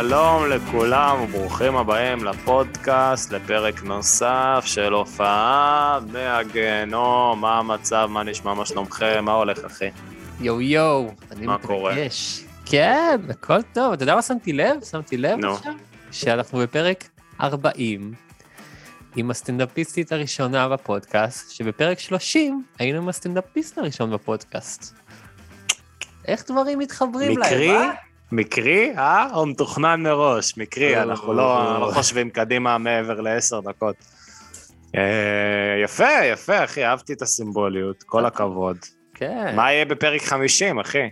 שלום לכולם וברוכים הבאים לפודקאסט, לפרק נוסף של הופעה מהגיהנום, מה המצב, מה נשמע, מה שלומכם, מה הולך אחי? יואו יואו, אני מה קורה? מתרגש. כן, הכל טוב. אתה יודע מה שמתי לב? שמתי לב נו. עכשיו? שאנחנו בפרק 40, עם הסטנדאפיסטית הראשונה בפודקאסט, שבפרק 30 היינו עם הסטנדאפיסט הראשון בפודקאסט. איך דברים מתחברים להם? אה? מקרי? אה? או מתוכנן מראש? מקרי, או. אנחנו לא לא חושבים קדימה מעבר לעשר דקות. אה, יפה, יפה אחי, אהבתי את הסימבוליות, כל הכבוד. כן. מה יהיה בפרק 50, אחי?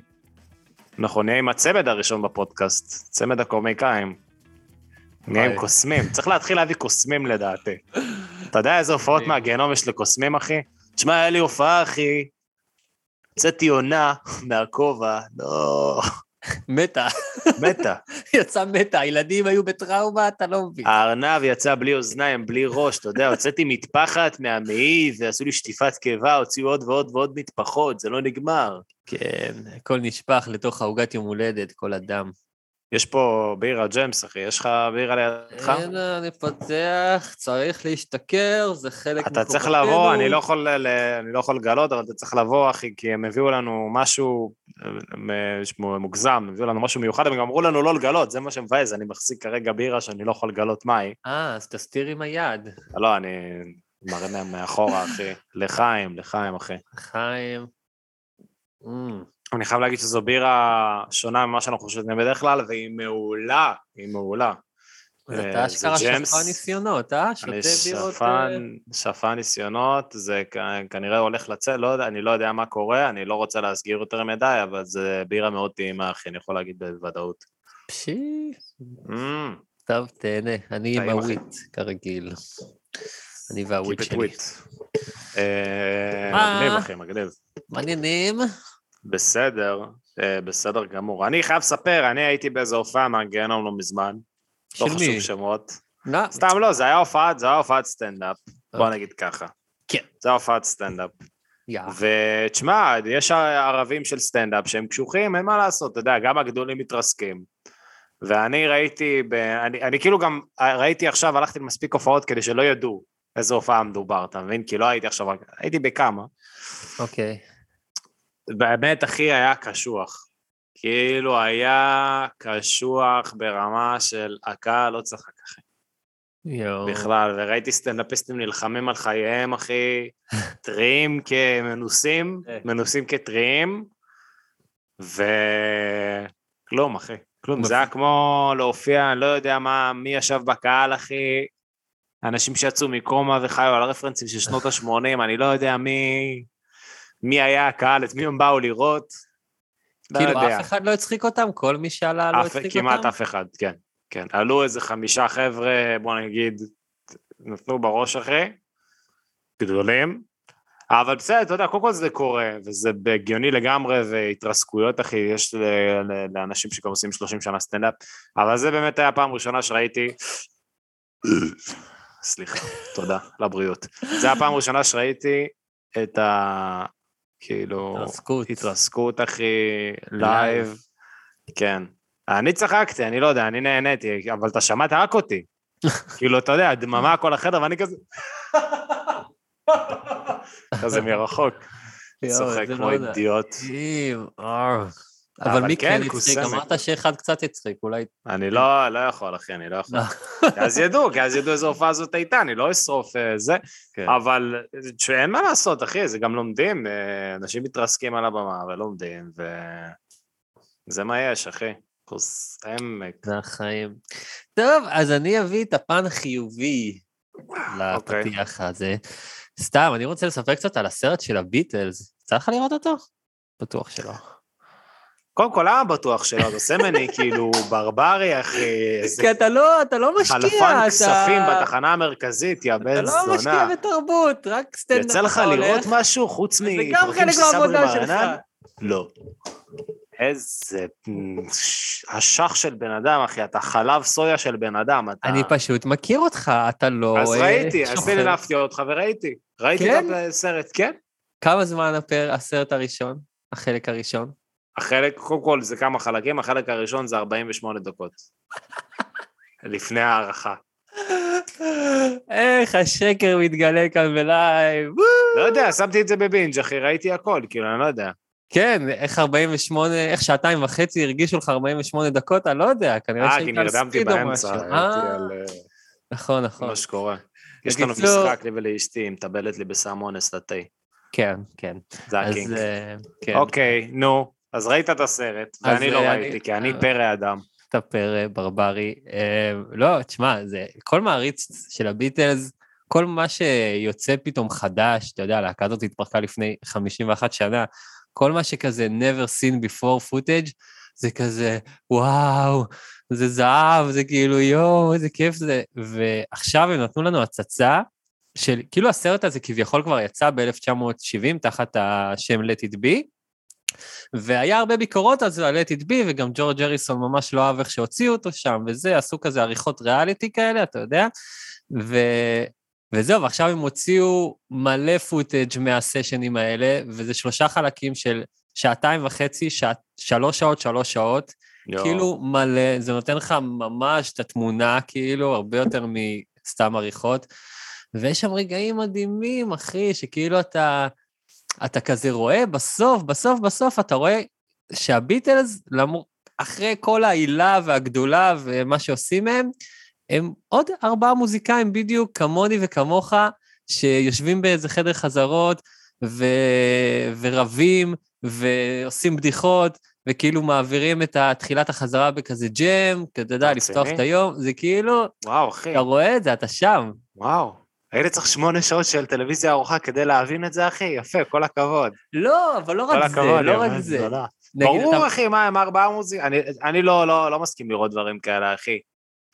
אנחנו נהיה עם הצמד הראשון בפודקאסט, צמד הקומיקאים. נהיה עם. קוסמים, צריך להתחיל להביא קוסמים לדעתי. אתה יודע איזה הופעות מהגיהנום יש לקוסמים, אחי? תשמע, היה לי הופעה, אחי. הוצאתי עונה מהכובע, לא, מתה. מתה. יצא מתה, הילדים היו בטראומה, אתה לא מבין. הארנב יצא בלי אוזניים, בלי ראש, אתה יודע, הוצאתי מטפחת מהמעי ועשו לי שטיפת קיבה, הוציאו עוד ועוד ועוד מטפחות, זה לא נגמר. כן, הכל נשפך לתוך העוגת יום הולדת, כל הדם. יש פה בירה ג'מס, אחי, יש לך בירה לידך? הנה, אני פותח, צריך להשתכר, זה חלק אתה צריך מחובתנו. לבוא, אני לא יכול, אני לא יכול לגלות, אבל אתה צריך לבוא, אחי, כי הם הביאו לנו משהו מוגזם, הביאו לנו משהו מיוחד, הם גם אמרו לנו לא לגלות, זה מה שמבאס, אני מחזיק כרגע בירה שאני לא יכול לגלות מהי. אה, אז תסתיר עם היד. לא, אני מראה מהם מאחורה, אחי. לחיים, לחיים, אחי. חיים. אמ, אני חייב להגיד שזו בירה שונה ממה שאנחנו חושבים בדרך כלל, והיא מעולה, היא מעולה. אה, אתה אשכרה. שפע ניסיונות, אה? שותה אני בירות... שפן, שפן ניסיונות, זה כנראה הולך לצאת, לא אני לא יודע מה קורה, אני לא רוצה להסגיר יותר מדי, אבל זה בירה מאוד טעימה, אחי, אני יכול להגיד בוודאות. אה, פשי, אמ, טוב, תהנה. אני עם. הוויט, כרגיל. אני והוויט שלי. אה, מה? מגניב, אחי, מגניב. מעניינים? בסדר, אה, בסדר גמור. אני חייב לספר, אני הייתי באיזו הופעה מהגיהנום לא מזמן, לא חשוב מי? שמות. לא, סתם לא, זה היה הופעת, זה היה הופעת סטנדאפ, בוא אוקיי. נגיד ככה. כן. זה היה הופעת סטנדאפ. יא. ותשמע, יש ערבים של סטנדאפ שהם קשוחים, אין מה לעשות, אתה יודע, גם הגדולים מתרסקים. ואני ראיתי, ב... אני, אני כאילו גם ראיתי עכשיו, הלכתי למספיק הופעות כדי שלא ידעו איזו הופעה מדובר, אתה מבין? כי לא הייתי עכשיו, הייתי בכמה. אוקיי. באמת, אחי, היה קשוח. כאילו, היה קשוח ברמה של הקהל לא צחק, אחי. יואו. בכלל, וראיתי סטנדאפיסטים נלחמים על חייהם, אחי, טריים כמנוסים, אה. מנוסים כטריים, וכלום, אחי. כלום, זה היה כמו להופיע, אני לא יודע מה, מי ישב בקהל, אחי, אנשים שיצאו מקומה וחיו על הרפרנסים של שנות ה-80, אני לא יודע מי, מי היה הקהל, את מי הם באו לראות. לא כאילו, יודע. אף אחד לא הצחיק אותם? כל מי שעלה לא הצחיק כמעט אותם? אף אחד, כן. כן. עלו איזה חמישה חבר'ה, בוא נגיד, נתנו בראש אחי, גדולים. אבל בסדר, אתה יודע, קודם כל זה קורה, וזה הגיוני לגמרי, והתרסקויות, אחי, יש ל- ל- לאנשים שגם עושים 30 שנה סטנדאפ, אבל זה באמת היה הפעם הראשונה שראיתי... סליחה, תודה, לבריאות. זה הפעם הראשונה שראיתי את ה... כאילו... התרסקות. התרסקות, אחי, לייב. כן. אני צחקתי, אני לא יודע, אני נהניתי, אבל אתה שמעת רק אותי. כאילו, אתה יודע, דממה כל החדר, ואני כזה... כזה מרחוק. צוחק כמו. אידיוט. אבל מי כן, הצחיק? אמרת שאחד קצת הצחיק, אולי... אני לא, לא יכול, אחי, אני לא יכול. אז ידעו, כי אז ידעו איזו הופעה זאת הייתה, אני לא אשרוף אה, זה. כן. אבל שאין מה לעשות, אחי, זה גם לומדים, אה, אנשים מתרסקים על הבמה ולומדים, וזה מה יש, אחי. כוס עמק. זה החיים. טוב, אז אני אביא את הפן החיובי אוקיי. לפתיח הזה. סתם, אני רוצה לספר קצת על הסרט של הביטלס. יצא לך לראות אותו? בטוח שלא. קודם כל, למה בטוח שלא? אתה עושה ממני כאילו ברברי, אחי, כי אתה לא, אתה לא משקיע, חלפן אתה... כספים בתחנה המרכזית, יא אתה בן לא משקיע זונה. בתרבות, רק סטנדאפ יצא לך אתה לראות משהו חוץ מפרקים של סברי. מרנן? לא. איזה אשך של בן אדם, אחי, אתה חלב סויה של בן אדם, אתה... אני פשוט מכיר אותך, אתה לא... אז אה, ראיתי, אז שוכב. סילנפתי אותך וראיתי. ראיתי כן? את הסרט, כן. כמה זמן הסרט הראשון? החלק הראשון? החלק, קודם כל זה כמה חלקים, החלק הראשון זה 48 דקות. לפני ההערכה. איך השקר מתגלה כאן בלייב. לא יודע, שמתי את זה בבינג', אחי, ראיתי הכל, כאילו, אני לא יודע. כן, איך 48, איך שעתיים וחצי הרגישו לך 48 דקות, אני לא יודע, כנראה אה, כי שהיית על נרדמתי ספיד או באמצע, משהו. הייתי אה, על אה, נכון, נכון. מה שקורה. יש לנו משחק לי ולאשתי, היא מטבלת לי בסם אונס לתה. כן, כן. זה הקינג. אה, כן, אוקיי, נו, אז ראית את הסרט, ואני לא אה, ראיתי, כי אני אה, פרא אדם. אתה פרא ברברי. אה, לא, תשמע, זה כל מעריץ של הביטלס, כל מה שיוצא פתאום חדש, אתה יודע, הלהקה הזאת התפרקה לפני 51 שנה, כל מה שכזה never seen before footage, זה כזה, וואו, זה זהב, זה כאילו, יואו, איזה כיף זה. ועכשיו הם נתנו לנו הצצה של, כאילו הסרט הזה כביכול כבר יצא ב-1970 תחת השם Let It Be, והיה הרבה ביקורות אז על Let It Be, וגם ג'ורג' אריסון ממש לא אהב איך שהוציאו אותו שם, וזה, עשו כזה עריכות ריאליטי כאלה, אתה יודע, ו... וזהו, ועכשיו הם הוציאו מלא פוטאג' מהסשנים האלה, וזה שלושה חלקים של שעתיים וחצי, שע... שלוש שעות, שלוש שעות, יואו. כאילו מלא, זה נותן לך ממש את התמונה, כאילו, הרבה יותר מסתם עריכות. ויש שם רגעים מדהימים, אחי, שכאילו אתה, אתה כזה רואה, בסוף, בסוף, בסוף, אתה רואה שהביטלס, למור, אחרי כל העילה והגדולה ומה שעושים מהם, הם עוד ארבעה מוזיקאים בדיוק כמוני וכמוך, שיושבים באיזה חדר חזרות ו... ורבים ועושים בדיחות, וכאילו מעבירים את תחילת החזרה בכזה ג'ם, אתה יודע? לפתוח את היום, זה כאילו, וואו, אחי, אתה רואה את זה, אתה שם. וואו. הייתי צריך שמונה שעות של טלוויזיה ארוחה כדי להבין את זה, אחי, יפה, כל הכבוד. לא, אבל לא רק זה, הכבוד, לא רק זה. נגיד, ברור, אתה- אחי, מה, הם ארבעה מוזיק... אני, אני לא, לא, לא מסכים לראות דברים כאלה, אחי.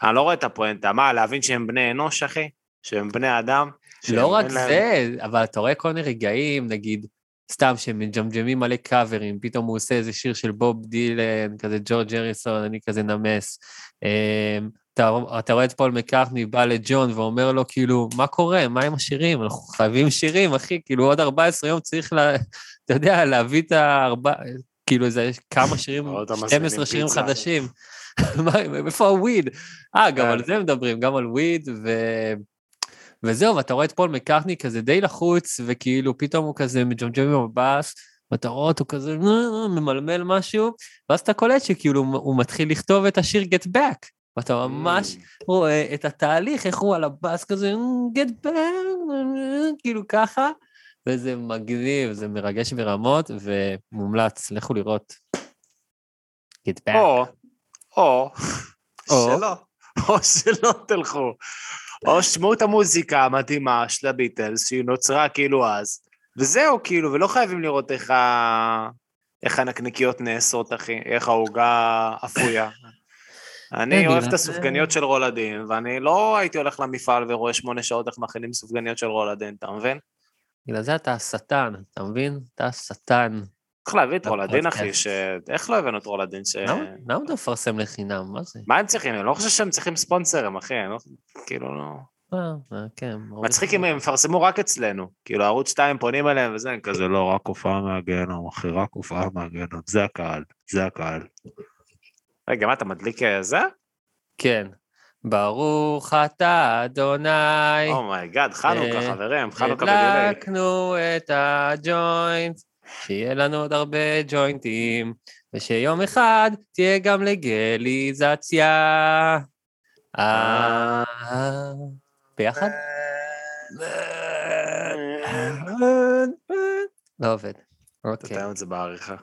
אני לא רואה את הפואנטה. מה, להבין שהם בני אנוש, אחי? שהם בני אדם? שהם לא רק אין להם- זה, אבל אתה רואה כל מיני רגעים, נגיד, סתם שהם מג'מג'מים מלא קאברים, פתאום הוא עושה איזה שיר של בוב דילן, כזה ג'ורג' אריסון, אני כזה נמס. אתה, אתה רואה את פול מקארטני בא לג'ון ואומר לו, כאילו, מה קורה? מה עם השירים? אנחנו חייבים שירים, אחי, כאילו, עוד 14 יום צריך, לה, אתה יודע, להביא את הארבע... כאילו, זה כמה שירים, עוד המזמינים 12 שירים פיצה. חדשים. איפה ה weed? אה, גם כן. על זה מדברים, גם על weed, ו... וזהו, ואתה רואה את פול מקארטני כזה די לחוץ, וכאילו פתאום הוא כזה מג'מג'ם עם הבאס, ואתה רואה אותו כזה "אה, ממלמל משהו, ואז אתה קולט שכאילו הוא מתחיל לכתוב את השיר Get Back, ואתה ממש רואה את התהליך, איך הוא על הבאס כזה, "אה, Get Back, אה", כאילו ככה, וזה מגניב, זה מרגש ברמות, ומומלץ, לכו לראות. Get Back. או, או, או. שלא, או שלא תלכו. או שמעו את המוזיקה המדהימה של הביטלס, שהיא נוצרה כאילו אז, וזהו, כאילו, ולא חייבים לראות איך ה... איך הנקניקיות נעשות, אחי, איך העוגה אפויה. אני אוהב את הסופגניות של רולדין, ואני לא הייתי הולך למפעל ורואה שמונה שעות איך מכינים סופגניות של רולדין, אתה מבין? בגלל זה אתה השטן, אתה מבין? אתה השטן. צריך להביא את רולדין, אחי. ש... איך לא הבאנו את רולדין? ש... למה אתה מפרסם לחינם? מה זה? מה הם צריכים? אני לא חושב שהם צריכים ספונסרים, אחי, אני לא... כאילו, לא... אה, אה, כן. מצחיק אם הם יפרסמו רק אצלנו. כאילו, ערוץ 2 פונים אליהם וזה, כזה, לא, רק הופעה מהגיהנום, אחי, רק הופעה מהגיהנום, זה הקהל, זה הקהל. רגע, מה, אתה מדליק אה, זה? כן. ברוך אתה אדוני. oh my god, חנוכה, אה, חברים, חנוכה ב delay. הדלקנו את הג'וינט, שיהיה לנו עוד הרבה ג'וינטים, ושיום אחד תהיה גם לגליזציה. אה... ביחד? לא עובד. אוקיי. תתאם את זה בעריכה.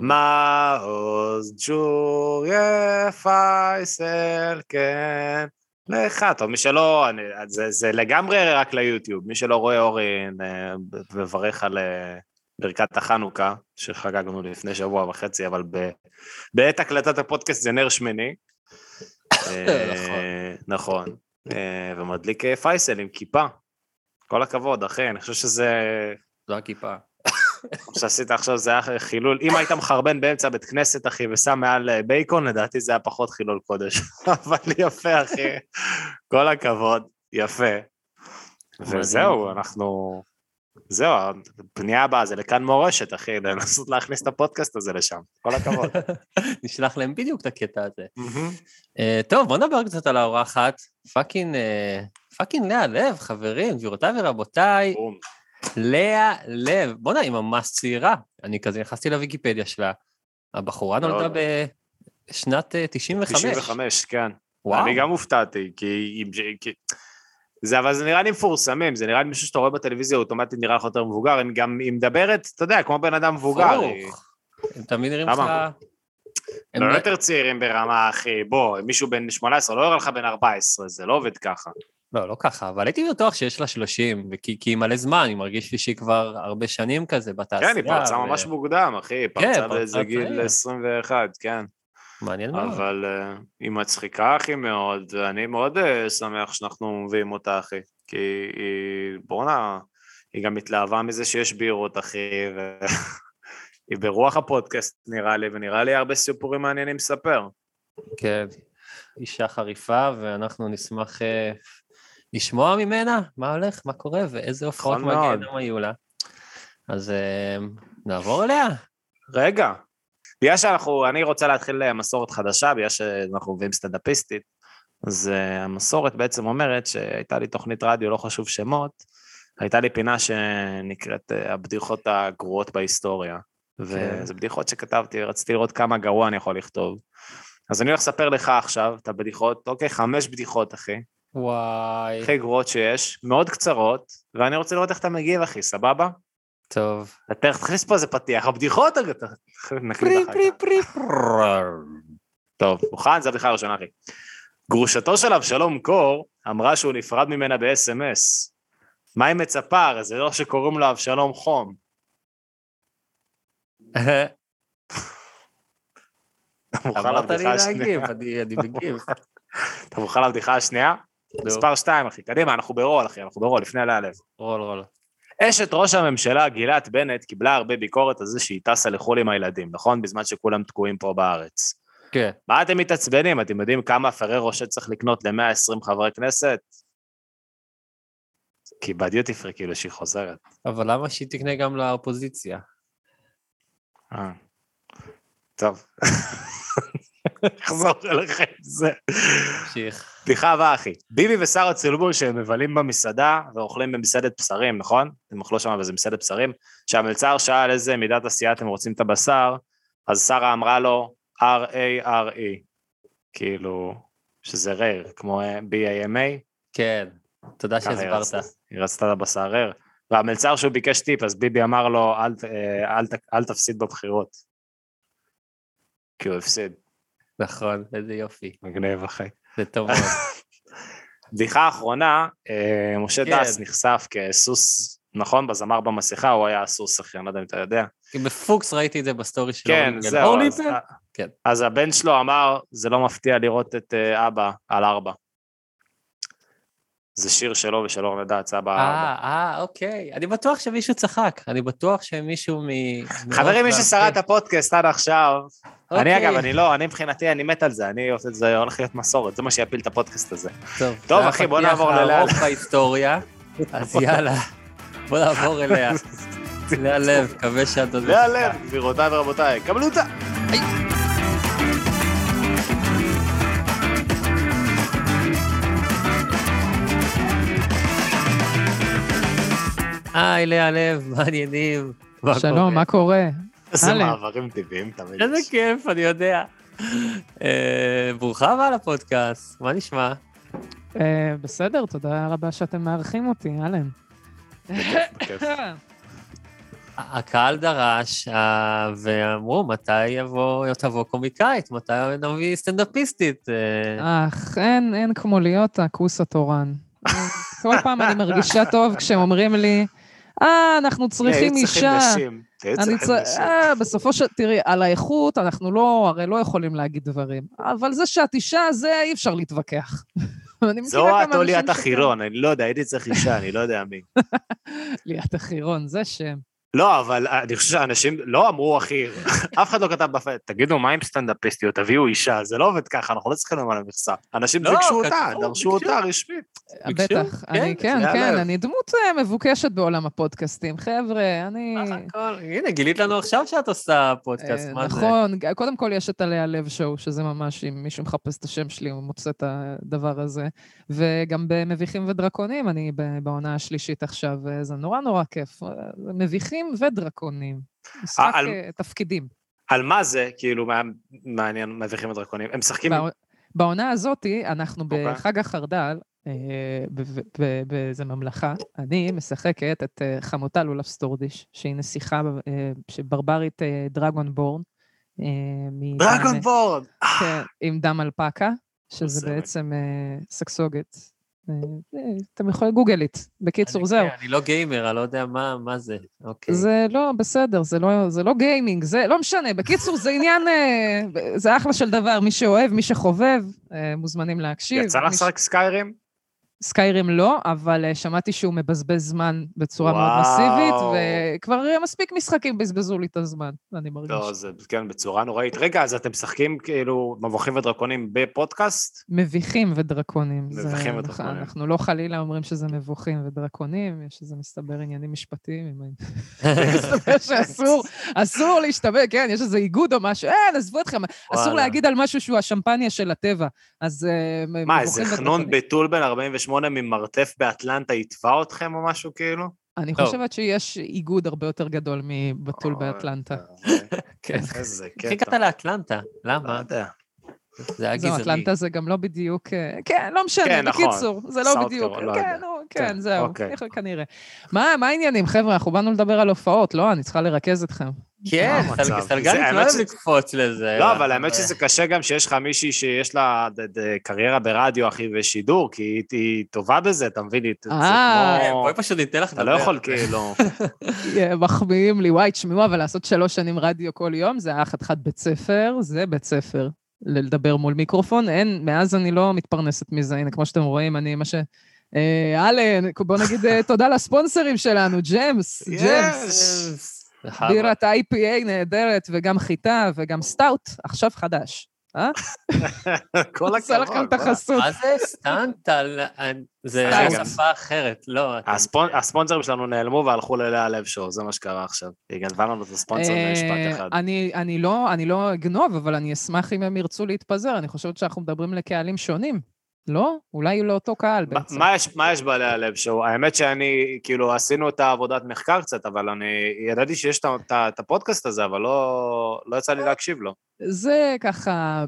מעוז ג'וריה פייסל, כן. לך, טוב, מי שלא, אני, זה, זה לגמרי רק ליוטיוב, מי שלא רואה אורן, אה, מברך על אה, ברכת החנוכה, שחגגנו לפני שבוע וחצי, אבל ב, בעת הקלטת הפודקאסט זה נר שמיני. אה, נכון. אה, ומדליק פייסל עם כיפה. כל הכבוד, אחי, אני חושב שזה... זו הכיפה. מה שעשית עכשיו זה היה חילול, אם היית מחרבן באמצע בית כנסת, אחי, ושם מעל אה, בייקון, לדעתי זה היה פחות חילול קודש. אבל יפה, אחי. כל הכבוד, יפה. וזהו, אנחנו... זהו, הפנייה הבאה זה לכאן מורשת, אחי, לנסות להכניס את הפודקאסט הזה לשם. כל הכבוד. נשלח להם בדיוק את הקטע הזה. אה, טוב, בוא נדבר קצת על האורחת. fucking, אה, fucking לאה לב, חברים, גבירותיי ורבותיי. לאה לב. בוא'נה, היא ממש צעירה. אני כזה נכנסתי לוויקיפדיה שלה. הבחורה לא, נולדה בשנת אה, 95. 95, כן. וואו. אני גם הופתעתי, כי... זה, אבל זה נראה לי מפורסמים, זה נראה לי מישהו שאתה רואה בטלוויזיה, אוטומטית נראה לך יותר מבוגר, היא גם, היא מדברת, אתה יודע, כמו בן אדם מבוגר. הם תמיד נראים לך... הם לא לא- יותר צעירים ברמה, אחי, בוא, מישהו בן 18 לא יראה לך בן 14, זה לא עובד ככה. לא, לא ככה, אבל הייתי בטוח שיש לה 30, וכי כי היא מלא זמן, היא מרגיש לי שהיא כבר הרבה שנים כזה בתעשייה. כן, היא פרצה ו- ממש מוקדם, אחי, היא כן, פרצה פרצה באיזה גיל צעיר. 21, כן. מעניין מאוד. אבל אה, היא מצחיקה, אחי, מאוד, ואני מאוד אה, שמח שאנחנו מביאים אותה, אחי. כי היא, בואנה, היא גם התלהבה מזה שיש בירות, אחי, והיא ברוח הפודקאסט, נראה לי, ונראה לי הרבה סיפורים מעניינים לספר. כן, אישה חריפה, ואנחנו נשמח אה, לשמוע ממנה מה הולך, מה קורה, ואיזה הופעות נכון. מהגיהנום היו לה. אז אה, נעבור אליה. רגע, בגלל שאנחנו, אני רוצה להתחיל אה, מסורת חדשה, בגלל שאנחנו מביאים סטנדאפיסטית, אז uh, המסורת בעצם אומרת שהייתה לי תוכנית רדיו, לא חשוב שמות, הייתה לי פינה שנקראת uh, הבדיחות הגרועות בהיסטוריה. וזה בדיחות שכתבתי, רציתי לראות כמה גרוע אני יכול לכתוב. אז אני הולך לספר לך עכשיו את הבדיחות, אוקיי, חמש בדיחות, אחי, וואי, הכי גרועות שיש, מאוד קצרות, ואני רוצה לראות איך אתה מגיב, אחי, סבבה? טוב. אתה תכניס פה איזה פתיח, הבדיחות, אתה- נקליט אחר כך. טוב, מוכן? זו הבדיחה הראשונה, אחי. גרושתו של אבשלום קור אמרה שהוא נפרד ממנה ב-SMS. מה היא מצפה? הרי זה לא שקוראים לו אבשלום חום. אתה מוכן אמרת לי? להגיב, אני מגיב. אתה מוכן לבדיחה השנייה? מספר 2, אחי. קדימה, אנחנו ברול, אחי, אנחנו ברול, לפני עלי הלב. רול רול. אשת ראש הממשלה גילת בנט קיבלה הרבה ביקורת על זה שהיא טסה לחו"ל עם הילדים, נכון? בזמן שכולם תקועים פה בארץ. כן. מה אתם מתעצבנים? אתם יודעים כמה פררו רושה צריך לקנות ל-120 חברי כנסת? כי בדיוטי פרי כאילו שהיא חוזרת. אבל למה שהיא תקנה גם לאופוזיציה? אה. טוב. אחזור אליכם, זה. תמשיך. בדיחה הבאה, אחי. ביבי ושרה צילמו שהם מבלים במסעדה ואוכלים במסעדת בשרים, נכון? הם אוכלו שם באיזה מסעדת בשרים. שהמלצר שאל איזה מידת עשייה אתם רוצים את הבשר, אז שרה אמרה לו R-A-R-E. כאילו, שזה רר, כמו אה, B-A-M-A. כן, תודה שהסברת. היא רצתה את הבשר רר. והמלצר שהוא ביקש טיפ, אז ביבי אמר לו, אל, אה, אל, ת- אל תפסיד בבחירות. כי הוא הפסיד. נכון, איזה יופי. מגניב, אחי. זה טוב מאוד. בדיחה אחרונה, אה, משה כן. דץ נחשף כסוס, נכון? בזמר במסכה, הוא היה הסוס, אחי, אני לא יודע אם אתה יודע. כי בפוקס ראיתי את זה ב story של כן, זהו. אז-? כן. אז הבן שלו אמר, זה לא מפתיע לראות את אה, אבא על ארבע. זה שיר שלו ושל אורנה על ארבע. אה, אה, אוקיי. אני בטוח שמישהו צחק. אני בטוח שמישהו מ... חברים, מי ששרד את הפודקאסט עד עכשיו, אני אוקיי. אגב, אני לא, אני מבחינתי, אני מת על זה, אני עושה את זה, הולך להיות מסורת, זה מה שיפיל את הפודקאסט הזה. טוב, טוב, זה אחי, בוא הפתיח נעבור ללאה. הארוך בהיסטוריה, אז יאללה, בוא נעבור אליה. לאה לב, מקווה שאת עוד... והלב, גבירותיי ורבותיי, קבלו אותה. היי, לאה לב, מה העניינים? מה קורה? שלום, מה קורה? איזה. מעברים טבעיים תמיד. איזה כיף, אני יודע. אה, ברוכה הבאה לפודקאסט, מה נשמע? אה, בסדר, תודה רבה שאתם מארחים אותי, אהלן. הקהל דרש, אה, ואמרו, מתי יבוא, תבוא קומיקאית, מתי נביא סטנדאפיסטית. אך, אין, אין כמו להיות הכוס התורן. כל פעם אני מרגישה טוב כשהם אומרים לי, אה, אנחנו צריכים היו צריכים אישה. נשים. אני צריכים צר... נשים. אה, בסופו של... תראי, על האיכות אנחנו לא, הרי לא יכולים להגיד דברים. אבל זה שאת אישה, זה אי אפשר להתווכח. זו את או ליאת. החירון, אני לא יודע, הייתי צריך אישה, אני לא יודע מי. ליאת החירון, זה שם. לא, אבל אני חושב שאנשים לא אמרו אחיר. אף אחד לא כתב בפייסבוק, תגידו, מה עם סטנדאפיסטיות? תביאו אישה, זה לא עובד ככה, אנחנו לא צריכים למלא מכסה. אנשים לא, ביקשו אותה, דרשו. אותה רשמית. בטח. כן, אני, כן, כן, הלב. אני דמות אה, מבוקשת בעולם הפודקאסטים. חבר'ה, אני... הנה, גילית לנו עכשיו שאת עושה פודקאסט, אה, מה זה? נכון, קודם כל יש את עליה לב שואו, שזה ממש, אם מישהו מחפש את השם שלי, הוא מוצא את הדבר הזה. וגם במביכים ודרקונים, אני בעונה השלישית עכשיו, אה, זה נורא נורא כיף. אה, מביכים ודרקונים. משחק על- אה, תפקידים. על מה זה, כאילו, מה- מעניין, מביכים ודרקונים? הם משחקים... בע- בעונה הזאתי, אנחנו אוקיי. בחג החרדל, אה, באיזה ממלכה, אני משחקת את אה, חמותה לולף סטורדיש, שהיא נסיכה שברברית דרגון בורן. דרגון בורד! כן, עם דם אלפקה, שזה. בעצם סקסוגת. אה, אה, אתם יכולים גוגלית. בקיצור, זהו. אני לא גיימר, אני לא יודע מה מה זה. אוקיי. זה לא, בסדר, זה לא, זה לא גיימינג, זה לא משנה. בקיצור, זה עניין, אה, זה אחלה של דבר. מי שאוהב, מי שחובב, מוזמנים להקשיב. יצא לך לשחק סקיירים? סקיירים לא, אבל אה, שמעתי שהוא מבזבז זמן בצורה מאוד וואו. מסיבית, וכבר אה, מספיק משחקים בזבזו לי את הזמן, אני מרגיש. לא, זה כן, בצורה נוראית. רגע, אז אתם משחקים כאילו מבוכים ודרקונים בפודקאסט? מביכים ודרקונים. זה- מביכים ודרקונים. אנחנו לא חלילה אומרים שזה מבוכים ודרקונים, יש איזה מסתבר עניינים משפטיים. עם- מסתבר שאסור, אסור להשתמש, כן, יש איזה איגוד או משהו, אין, עזבו אתכם, אסור וואלה. להגיד על משהו שהוא השמפניה של הטבע. אז אה, מה, איזה חנון ודרקונים. בתול בן 48 ממרתף באטלנטה יתבע אתכם או משהו כאילו? אני טוב. חושבת שיש איגוד הרבה יותר גדול מבתול באטלנטה. כן. איזה איך קטע. הגעת לאטלנטה? לא למה? יודע. זה היה זהו, גזעני. אטלנטה זה גם לא בדיוק... אה, כן, לא משנה, כן, נכון. בקיצור, זה לא בדיוק. לא כן, כן, כן, זהו, אוקיי. כנראה. מה מה העניינים, חבר'ה? אנחנו באנו לדבר על הופעות, לא? אני צריכה לרכז אתכם. כן? סלגנית לא אוהב לקפוץ לזה. לא, אבל האמת שזה קשה גם שיש לך מישהי שיש לה קריירה ברדיו, אחי, ושידור, כי היא- טובה בזה, אתה מבין? זה אה, כן, כמו... בואי פשוט ניתן לך אתה לא יכול כאילו... מחמיאים לי, וואי, תשמעו, אבל לעשות שלוש שנים רדיו כל יום, זה היה חתיכת בית ספר, זה בית ספר. לדבר מול מיקרופון, אין, מאז אני לא מתפרנסת מזה, הנה, כמו שאתם רואים, אני מה ש... אה, אלן, בוא נגיד אה, תודה לספונסרים שלנו, ג'מס, ג'מס. בירת IPA נהדרת, וגם חיטה, וגם סטאוט, עכשיו חדש. אה? כל עושה לכם הכבוד. את החסות. מה זה סטנט על... זה. שפה אחרת, לא. הספונסרים שלנו נעלמו והלכו ללאה לב שואו, זה מה שקרה עכשיו. היא גנבה לנו את הספונסר אה, במשפט אחד. אני, אני, לא, אני לא אגנוב, אבל אני אשמח אם הם ירצו להתפזר. אני חושבת שאנחנו מדברים לקהלים שונים. לא? אולי לאותו קהל בעצם. מה יש- מה יש בלאה לב שואו? האמת שאני, כאילו, עשינו את העבודת מחקר קצת, אבל אני ידעתי שיש את הפודקאסט הזה, אבל לא לא יצא לי להקשיב לו. זה ככה,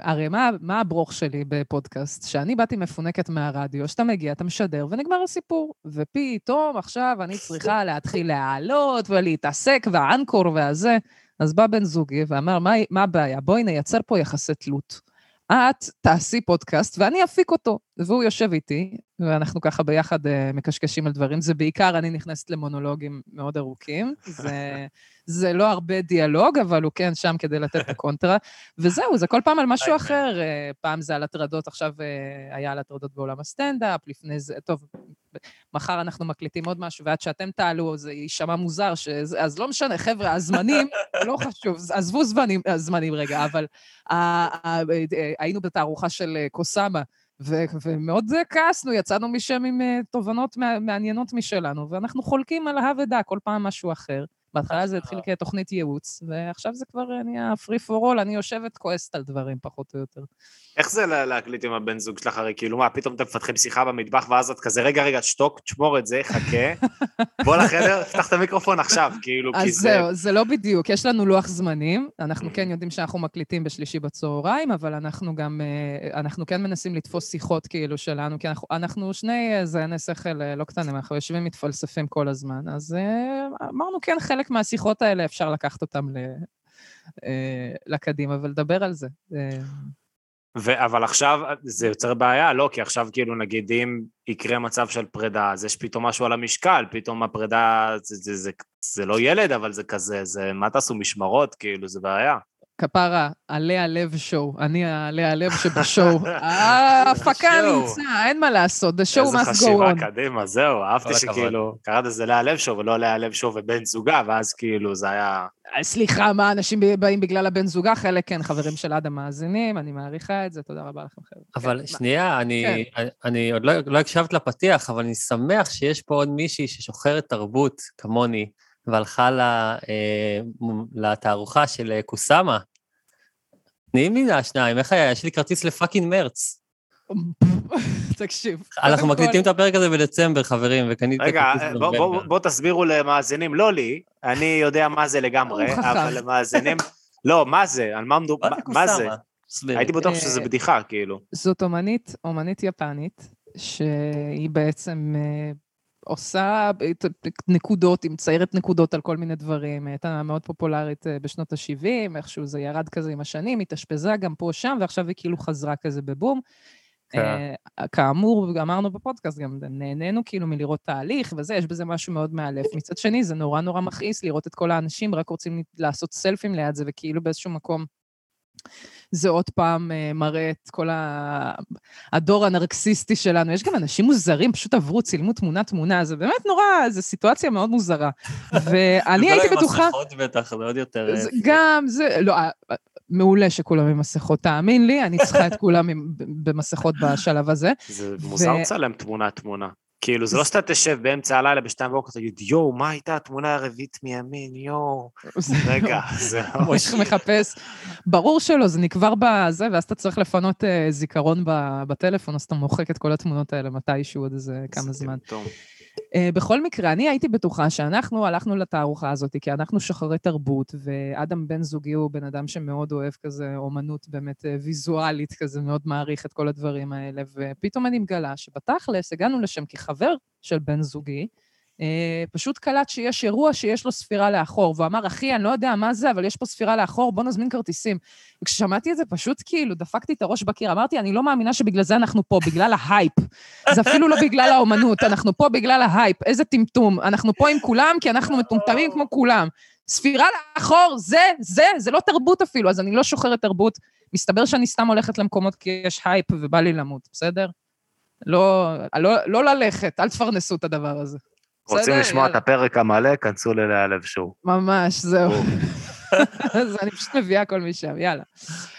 הרי מה, מה הברוך שלי בפודקאסט? שאני באתי מפונקת מהרדיו, שאתה מגיע, אתה משדר, ונגמר הסיפור. ופתאום עכשיו אני צריכה להתחיל להעלות ולהתעסק, והאנקור והזה. אז בא בן זוגי ואמר, מה, מה הבעיה? בואי נייצר פה יחסי תלות. את תעשי פודקאסט ואני אפיק אותו. והוא יושב איתי, ואנחנו ככה ביחד אה, מקשקשים על דברים. זה בעיקר, אני נכנסת למונולוגים מאוד ארוכים. זה, זה לא הרבה דיאלוג, אבל הוא כן שם כדי לתת את הקונטרה. וזהו, זה כל פעם על משהו איימן. אחר. אה, פעם זה על הטרדות, עכשיו אה, היה על הטרדות בעולם הסטנדאפ, לפני זה, טוב, מחר אנחנו מקליטים עוד משהו, ועד שאתם תעלו, זה יישמע מוזר, שזה, אז לא משנה, חבר'ה, הזמנים, לא חשוב, עזבו זמנים, זמנים רגע, אבל ה- ה- אה, היינו בתערוכה של אה, קוסאמה, ו- ומאוד כעסנו, יצאנו משם עם אה, תובנות מע- מעניינות משלנו, ואנחנו חולקים על הא ודא, כל פעם משהו אחר. בהתחלה זה התחיל כתוכנית ייעוץ, ועכשיו זה כבר אה, נהיה free for all, אני יושבת כועסת על דברים, פחות או יותר. איך זה לה- להקליט עם הבן זוג שלך? הרי כאילו מה פתאום אתם מפתחים שיחה במטבח ואז את כזה רגע רגע שתוק תשמור את זה חכה בוא לחדר פתח את המיקרופון עכשיו כאילו כי אז זה זהו, זה לא בדיוק, יש לנו לוח זמנים, אנחנו כן יודעים שאנחנו מקליטים בשלישי בצהריים, אבל אנחנו גם, אה, אנחנו כן מנסים לתפוס שיחות כאילו שלנו, כי אנחנו, אנחנו שני אה, זייני שכל אה, לא קטנים, אנחנו יושבים מתפלספים כל הזמן, אז אה, אמרנו כן, חלק מהשיחות האלה אפשר לקחת אותם ל... אה, לקדימה ולדבר על זה. אה, ו- אבל עכשיו זה יוצר בעיה לא כי עכשיו כאילו נגיד אם יקרה מצב של פרידה אז יש פתאום משהו על המשקל פתאום הפרידה זה, זה, זה, זה לא ילד אבל זה כזה זה מה תעשו משמרות כאילו זה בעיה. כפרה, עלי הלב שואו, אני העלי הלב שבשואו. ההפקה שואו. נמצא, אין מה לעשות, the show איזה must go חשיבה on. קדימה זהו אהבתי. שכאילו קראת לזה לאה לב שואו ולא לאה לב שואו ובן זוגה ואז כאילו זה היה סליחה, מה, אנשים באים בגלל הבן זוגה? חלק כן, חברים של אדם מאזינים, אני מעריכה את זה, תודה רבה לכם, חבר'ה. אבל כן, שנייה, אני, אני עוד לא, לא הקשבת לפתיח, אבל אני שמח שיש פה עוד מישהי ששוחרת תרבות כמוני, והלכה אה, לתערוכה של אה, קוסאמה. תני מילה שניים, איך היה? יש לי כרטיס לפאקינג מרץ. תקשיב. אנחנו מקליטים את הפרק הזה בדצמבר, חברים, וקניתי רגע, כרטיס בוא, בוא, בנובמבר. בוא תסבירו למאזינים, לא לי, אני יודע מה זה לגמרי. אבל למאזינים, לא, מה זה, על מה מדובר, מה זה. הייתי בטוח אה, שזה בדיחה, כאילו. זאת אומנית, אומנית יפנית, שהיא בעצם אה, עושה נקודות, היא מציירת נקודות על כל מיני דברים. היא הייתה מאוד פופולרית אה, בשנות ה-70, איכשהו זה ירד כזה עם השנים, התאשפזה גם פה שם, ועכשיו היא כאילו חזרה כזה בבום. כן. אה, כאמור, אמרנו בפודקאסט, גם נהנינו כאילו מלראות תהליך וזה, יש בזה משהו מאוד מאלף. מצד שני, זה נורא נורא מכעיס לראות את כל האנשים רק רוצים לעשות סלפים ליד זה, וכאילו באיזשהו מקום זה עוד פעם אה, מראה את כל ה... הדור הנרקסיסטי שלנו. יש גם אנשים מוזרים, פשוט עברו, צילמו תמונה-תמונה, זה באמת נורא, זו סיטואציה מאוד מוזרה. ואני הייתי בטוחה... עם מסכות בטח, זה עוד יותר... זה אה, גם, זה, לא, אה, מעולה שכולם עם מסכות, תאמין לי, אני צריכה את כולם במסכות בשלב הזה. זה מוזר לצלם תמונה-תמונה. כאילו, זה לא שאתה תשב באמצע הלילה בשתיים בבוקר, תגיד, יואו, מה הייתה התמונה הרביעית מימין, יואו. רגע, זה לא... מושך מחפש. ברור שלא, זה נקבר בזה, ואז אתה צריך לפנות אה, זיכרון בטלפון, אז אתה מוחק את כל התמונות האלה מתישהו עוד איזה כמה זה זמן. Uh, בכל מקרה, אני הייתי בטוחה שאנחנו הלכנו לתערוכה הזאת, כי אנחנו שוחרי תרבות, ואדם בן זוגי הוא בן אדם שמאוד אוהב כזה אומנות באמת אה, ויזואלית, כזה מאוד מעריך את כל הדברים האלה, ופתאום אני מגלה שבתכלס הגענו לשם כחבר של בן זוגי, פשוט קלט שיש אירוע שיש לו ספירה לאחור, והוא אמר, אחי, אני לא יודע מה זה, אבל יש פה ספירה לאחור, בוא נזמין כרטיסים. וכששמעתי את זה, פשוט כאילו דפקתי את הראש בקיר, אמרתי, אני לא מאמינה שבגלל זה אנחנו פה, בגלל ההייפ. זה אפילו לא בגלל האומנות, אנחנו פה בגלל ההייפ, איזה טמטום. אנחנו פה עם כולם כי אנחנו מטומטמים כמו כולם. ספירה לאחור, זה, זה, זה לא תרבות אפילו, אז אני לא שוחרת תרבות. מסתבר שאני סתם הולכת למקומות כי יש הייפ ובא לי למות, בסדר? לא, לא, לא ללכת, אל תפרנסו את הדבר הזה. רוצים לשמוע את. הפרק המלא, כנסו ללאה לב שואו. ממש, זהו. אז אני פשוט מביאה כל משם, יאללה.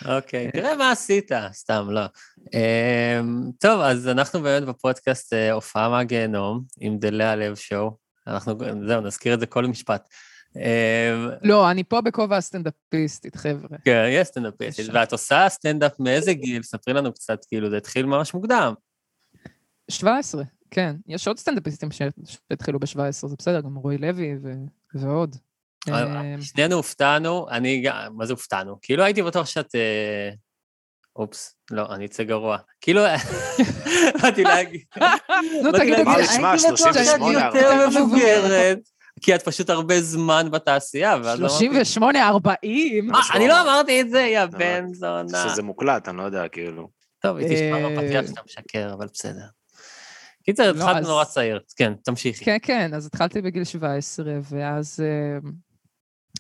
אוקיי, תראה מה עשית, סתם, לא. אמ, טוב, אז אנחנו באמת בפודקאסט אה, הופעה מהגיהנום, עם דליה לב שואו. אנחנו, זהו, נזכיר את זה כל משפט. אמ, לא, אני פה בכובע הסטנדאפיסטית, חבר'ה. כן, יש סטנדאפיסטית. ואת עושה סטנדאפ מאיזה גיל? ספרי לנו קצת, כאילו, זה התחיל ממש מוקדם. 17, כן. יש עוד סטנדאפיסטים שהתחילו ב-17, זה בסדר, גם רועי לוי ו- ועוד. אה, שנינו הופתענו, אני גם, מה זה הופתענו? כאילו הייתי בטוח שאת... אה, אופס, לא, אני אצא גרוע. כאילו, באתי להגיד... נו, תגידו? הייתי בטוח שאת 38, יותר 40. מבוגרת, כי את פשוט הרבה זמן בתעשייה, ואז אמרתי... 38, 40? מה, אני לא אמרתי את זה, יא לא, בן זונה. שזה מוקלט, אני לא יודע, כאילו. טוב, היא תשמע אה, בפתיח שאתה משקר, אבל בסדר. קיצר, לא, התחלת אז- נורא צעיר. כן, תמשיכי. כן, כן, אז התחלתי בגיל 17, ואז אה,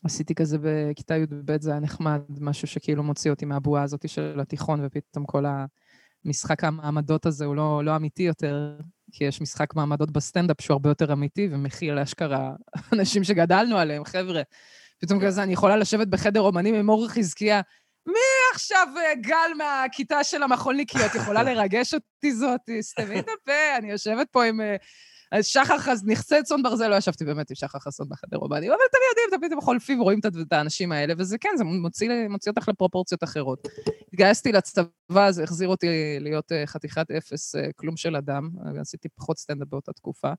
עשיתי כזה בכיתה י"ב, זה היה נחמד, משהו שכאילו מוציא אותי מהבועה הזאת של התיכון, ופתאום כל המשחק המעמדות הזה הוא לא, לא אמיתי יותר, כי יש משחק מעמדות בסטנדאפ שהוא הרבה יותר אמיתי, ומכיל אשכרה אנשים שגדלנו עליהם, חבר'ה. פתאום כזה, אני יכולה לשבת בחדר אומנים עם אורי חזקיה, מי עכשיו אה, גל מהכיתה של המחולניקיות? יכולה לרגש אותי זאתי? סתמי את הפה, אני יושבת פה עם... אה, אז שחר חס... נכסי צאן ברזל, לא ישבתי באמת עם שחר חסון בחדר רומני, אבל אתם יודעים, תמיד הם חולפים ורואים את, האנשים האלה, וזה כן, זה מוציא, מוציא אותך לפרופורציות אחרות. התגייסתי לצבא, זה החזיר אותי להיות אה, חתיכת אפס, אה, כלום של אדם, עשיתי פחות סטנדאפ באותה תקופה.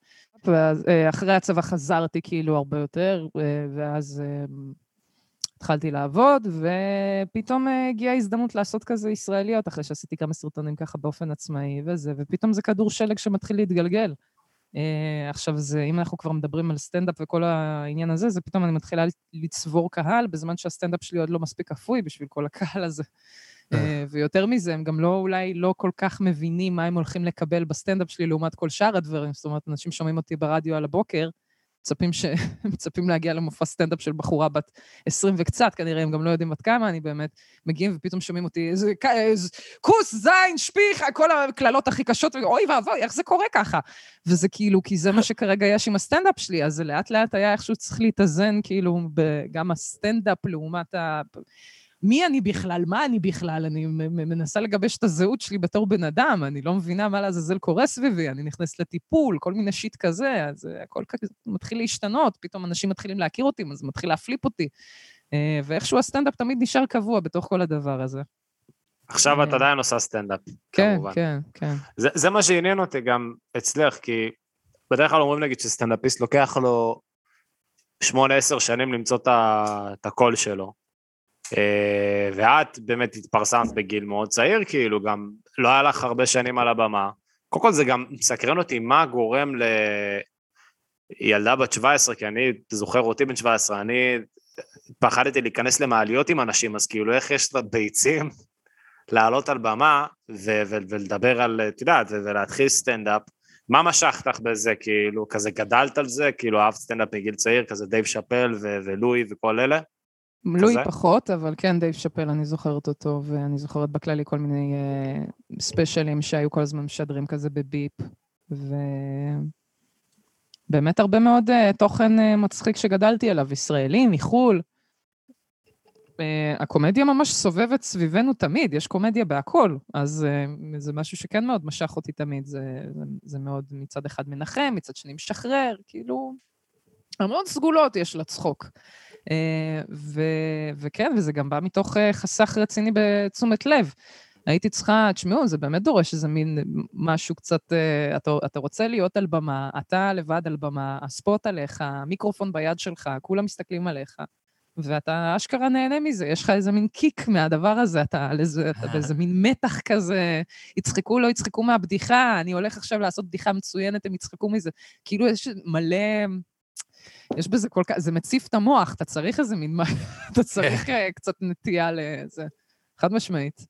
ואחרי הצבא חזרתי כאילו הרבה יותר, אה, ואז... התחלתי לעבוד, ופתאום אה, הגיעה הזדמנות לעשות כזה ישראליות, אחרי שעשיתי כמה סרטונים ככה באופן עצמאי וזה, ופתאום זה כדור שלג שמתחיל להתגלגל. אה, עכשיו, זה, אם אנחנו כבר מדברים על סטנדאפ וכל העניין הזה, זה פתאום אני מתחילה לצבור קהל, בזמן שהסטנדאפ שלי עוד לא מספיק אפוי בשביל כל הקהל הזה. אה, ויותר מזה, הם גם לא, אולי לא כל כך מבינים מה הם הולכים לקבל בסטנדאפ שלי לעומת כל שאר הדברים. זאת אומרת, אנשים שומעים אותי ברדיו על הבוקר, מצפים, ש... מצפים להגיע למופע סטנדאפ של בחורה בת 20 וקצת, כנראה הם גם לא יודעים עד כמה אני באמת, מגיעים ופתאום שומעים אותי, איזה, איזה כוס, זין, שפיך, כל הקללות הכי קשות, ואוי ואבוי, איך זה קורה ככה? וזה כאילו, כי זה מה שכרגע יש עם הסטנדאפ שלי, אז זה לאט לאט היה איכשהו צריך להתאזן, כאילו, גם הסטנדאפ לעומת ה... מי אני בכלל? מה אני בכלל? אני מנסה לגבש את הזהות שלי בתור בן אדם, אני לא מבינה מה לעזאזל קורה סביבי, אני נכנסת לטיפול, כל מיני shit כזה, אז אה, הכל כזה מתחיל להשתנות, פתאום אנשים מתחילים להכיר אותי, אז מתחיל להפליפ אותי. אה, ואיכשהו הסטנדאפ תמיד נשאר קבוע בתוך כל הדבר הזה. עכשיו את אה. עדיין עושה סטנדאפ, כן, כמובן. כן, כן. זה, זה מה שעניין אותי גם אצלך, כי בדרך כלל אומרים נגיד שסטנדאפיסט לוקח לו שמונה, עשר שנים למצוא את הקול שלו. אה, ואת באמת התפרסמת בגיל מאוד צעיר, כאילו, גם לא היה לך הרבה שנים על הבמה. קודם כל זה גם מסקרן אותי מה גורם לילדה בת 17, כי אני זוכר אותי בן 17, אני פחדתי להיכנס למעליות עם אנשים, אז כאילו איך יש את הביצים לעלות על במה ו- ו- ולדבר על, את יודעת, ולהתחיל סטנדאפ. מה משך לך בזה, כאילו, כזה גדלת על זה, כאילו אהבת סטנדאפ מגיל צעיר, כזה דייב שאפל ו- ולואי וכל אלה? לואי פחות, אבל כן, דייב שאפל, אני זוכרת אותו, ואני זוכרת בכללי כל מיני אה, ספיישלים שהיו כל הזמן משדרים כזה בביפ, ובאמת הרבה מאוד uh, תוכן uh, מצחיק שגדלתי עליו, ישראלי, מחו"ל. Uh, הקומדיה ממש סובבת סביבנו תמיד, יש קומדיה בהכל, אז uh, זה משהו שכן מאוד משך אותי תמיד, זה, זה, זה מאוד מצד אחד מנחם, מצד שני משחרר, כאילו, המון סגולות יש לצחוק. אה, ו- וכן, וזה גם בא מתוך אה, חסך רציני בתשומת לב. הייתי צריכה, תשמעו, זה באמת דורש איזה מין משהו קצת, אה, אתה, אתה רוצה להיות על במה, אתה לבד על במה, הספוט עליך, המיקרופון ביד שלך, כולם מסתכלים עליך, ואתה אשכרה נהנה מזה, יש לך איזה מין קיק מהדבר הזה, אתה, על איזה, אתה באיזה מין מתח כזה, יצחקו, לא יצחקו מהבדיחה, אני הולך עכשיו לעשות בדיחה מצוינת, הם יצחקו מזה. כאילו יש מלא... יש בזה כל כך, זה מציף את המוח, אתה צריך איזה מין, אתה צריך כן. אה, קצת נטייה לזה. חד משמעית.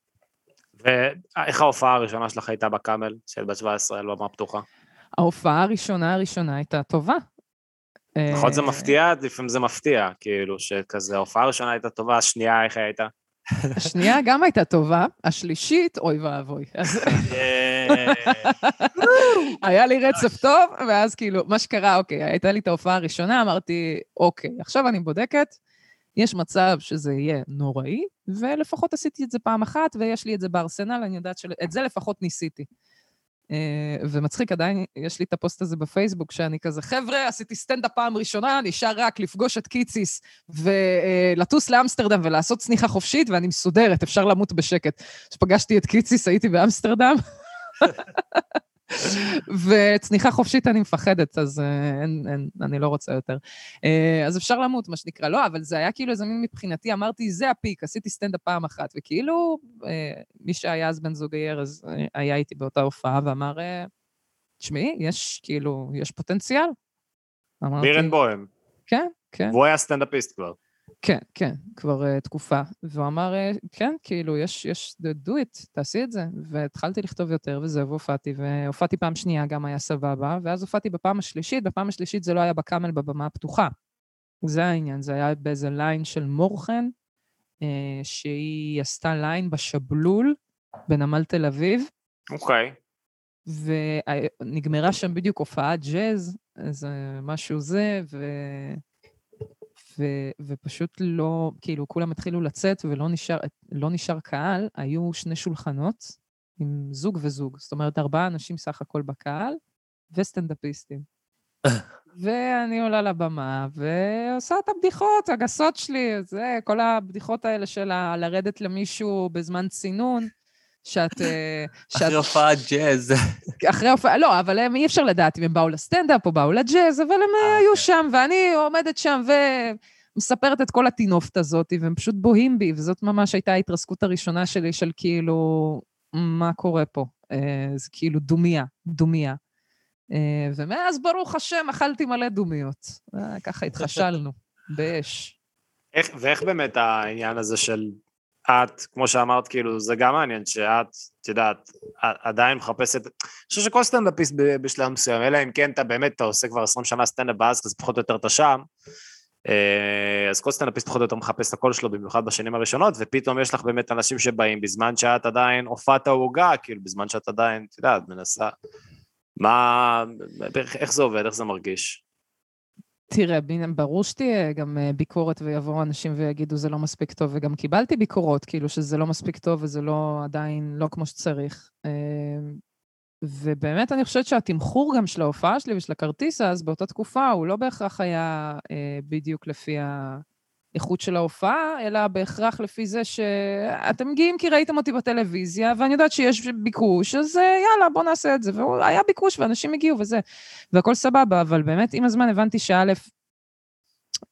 ואיך ההופעה הראשונה שלך הייתה בקאמל, של בת 17, על במה פתוחה? ההופעה הראשונה הראשונה הייתה טובה. נכון, זה אה, מפתיע, לפעמים זה מפתיע, כאילו, שכזה, ההופעה הראשונה הייתה טובה, השנייה, איך הייתה? השנייה גם הייתה טובה, השלישית, אוי ואבוי. היה לי רצף טוב, ואז כאילו, מה שקרה, אוקיי, הייתה לי את ההופעה הראשונה, אמרתי, אוקיי, עכשיו אני בודקת, יש מצב שזה יהיה נוראי, ולפחות עשיתי את זה פעם אחת, ויש לי את זה בארסנל, אני יודעת שאת זה לפחות ניסיתי. אה, ומצחיק, עדיין יש לי את הפוסט הזה בפייסבוק, שאני כזה, חבר'ה, עשיתי סטנדאפ פעם ראשונה, נשאר רק לפגוש את קיציס ולטוס לאמסטרדם ולעשות צניחה חופשית, ואני מסודרת, אפשר למות בשקט. כשפגשתי את קיציס הייתי באמסטרדם. וצניחה חופשית אני מפחדת, אז אה, אין, אין, אני לא רוצה יותר. אה, אז אפשר למות, מה שנקרא. לא, אבל זה היה כאילו איזה מין מבחינתי, אמרתי, זה הפיק, עשיתי סטנדאפ פעם אחת, וכאילו, אה, מי שהיה אז בן זוגי ארז היה איתי באותה הופעה ואמר, תשמעי, יש כאילו, יש פוטנציאל. בירנבוים. כן, כן. והוא היה סטנדאפיסט כבר. כן, כן, כבר uh, תקופה. והוא אמר, uh, כן, כאילו, יש, יש, do it, תעשי את זה. והתחלתי לכתוב יותר, וזהו, והופעתי. והופעתי פעם שנייה, גם היה סבבה, ואז הופעתי בפעם השלישית, בפעם השלישית זה לא היה בקאמל בבמה הפתוחה. זה העניין, זה היה באיזה ליין של מורחן, אה, שהיא עשתה ליין בשבלול בנמל תל אביב. אוקיי. אוקיי. ונגמרה שם בדיוק הופעת ג'אז, איזה משהו זה, ו... ו- ופשוט לא, כאילו, כולם התחילו לצאת ולא נשאר, לא נשאר קהל, היו שני שולחנות עם זוג וזוג. זאת אומרת, ארבעה אנשים סך הכל בקהל, וסטנדאפיסטים. ואני עולה לבמה ועושה את הבדיחות הגסות שלי, זה, כל הבדיחות האלה של לרדת למישהו בזמן צינון, שאת... אה, שאת אחרי הופעת ג'אז. אחרי הופעה, לא, אבל הם, אי אפשר לדעת אם הם באו לסטנדאפ או באו לג'אז, אבל הם אה, היו כן. שם, ואני עומדת שם ומספרת את כל הטינופת הזאת, והם פשוט בוהים בי, וזאת ממש הייתה ההתרסקות הראשונה שלי של כאילו, מה קורה פה? אה, זה כאילו דומיה, דומיה. אה, ומאז, ברוך השם, אכלתי מלא דומיות. אה, ככה התחשלנו, באש. איך, ואיך באמת העניין הזה של את, כמו שאמרת, כאילו, זה גם מעניין שאת, את יודעת, עדיין מחפשת, אני חושב שכל סטנדאפיסט בשלב מסוים, אלא אם כן אתה באמת, אתה עושה כבר 20 שנה סטנדאפ בארץ, אז פחות או יותר אתה שם, אה, אז כל סטנדאפיסט פחות או יותר מחפש את הקול שלו, במיוחד בשנים הראשונות, ופתאום יש לך באמת אנשים שבאים בזמן שאת עדיין הופעת העוגה, כאילו, בזמן שאת עדיין, את יודעת, מנסה, מה, איך זה עובד, איך זה מרגיש? תראה, ברור שתהיה גם אה, ביקורת ויבואו אנשים ויגידו זה לא מספיק טוב, וגם קיבלתי ביקורות, כאילו שזה לא מספיק טוב וזה לא עדיין לא כמו שצריך. אה, ובאמת אני חושבת שהתמחור גם של ההופעה שלי ושל הכרטיס אז באותה תקופה הוא לא בהכרח היה אה, בדיוק לפי האיכות של ההופעה, אלא בהכרח לפי זה שאתם מגיעים כי ראיתם אותי בטלוויזיה, ואני יודעת שיש ביקוש, אז אה, יאללה, בואו נעשה את זה. והיה ביקוש ואנשים הגיעו וזה. והכל סבבה, אבל באמת עם הזמן הבנתי שא',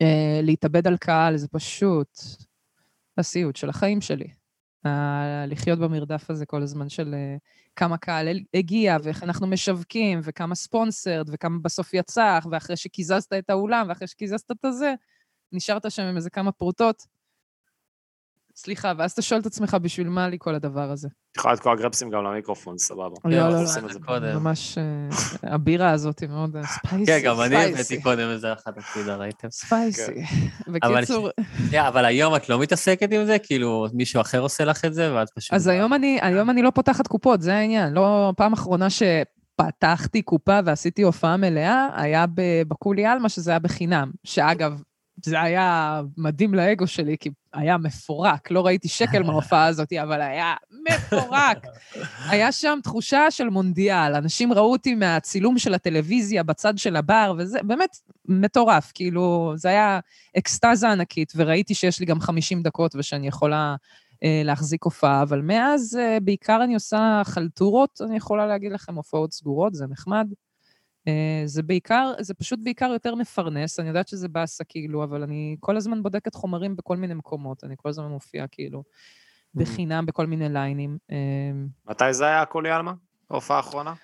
אה, להתאבד על קהל זה פשוט הסיוט של החיים שלי. לחיות במרדף הזה כל הזמן של אה, כמה קהל הגיע, ואיך אנחנו משווקים, וכמה ספונסרד, וכמה בסוף יצא, ואחרי שקיזזת את האולם, ואחרי שקיזזת את הזה, נשארת שם עם איזה כמה פרוטות. סליחה, ואז אתה שואל את עצמך, בשביל מה לי כל הדבר הזה? את יכולה לתקוע גרפסים גם למיקרופון, סבבה. לא, לא, אנחנו לא, עושים את זה קודם. ממש, אה, הבירה הזאת היא מאוד אה, ספייסי. כן, גם אני. הבאתי קודם איזה אחת הצידה, ראיתם? ספייסי. אבל בקיצור, אבל היום את לא מתעסקת עם זה? כאילו, מישהו אחר עושה לך את זה, ואת פשוט... אז היום אני, היום אני לא פותחת קופות, זה העניין. לא, פעם אחרונה שפתחתי קופה ועשיתי הופעה מלאה, היה בקולי עלמה, שזה היה בחינם. שאגב, זה היה מדהים לאגו שלי, כי היה מפורק. לא ראיתי שקל מההופעה הזאת, אבל היה מפורק. היה שם תחושה של מונדיאל. אנשים ראו אותי מהצילום של הטלוויזיה בצד של הבר, וזה באמת מטורף. כאילו, זה היה אקסטזה ענקית, וראיתי שיש לי גם 50 דקות ושאני יכולה אה, להחזיק הופעה, אבל מאז אה, בעיקר אני עושה חלטורות, אני יכולה להגיד לכם, הופעות סגורות, זה נחמד. אה, זה בעיקר, זה פשוט בעיקר יותר מפרנס, אני יודעת שזה באסה כאילו, אבל אני כל הזמן בודקת חומרים בכל מיני מקומות, אני כל הזמן מופיעה כאילו בחינם בכל מיני ליינים. אה, מתי זה היה הקולי עלמה? ההופעה האחרונה?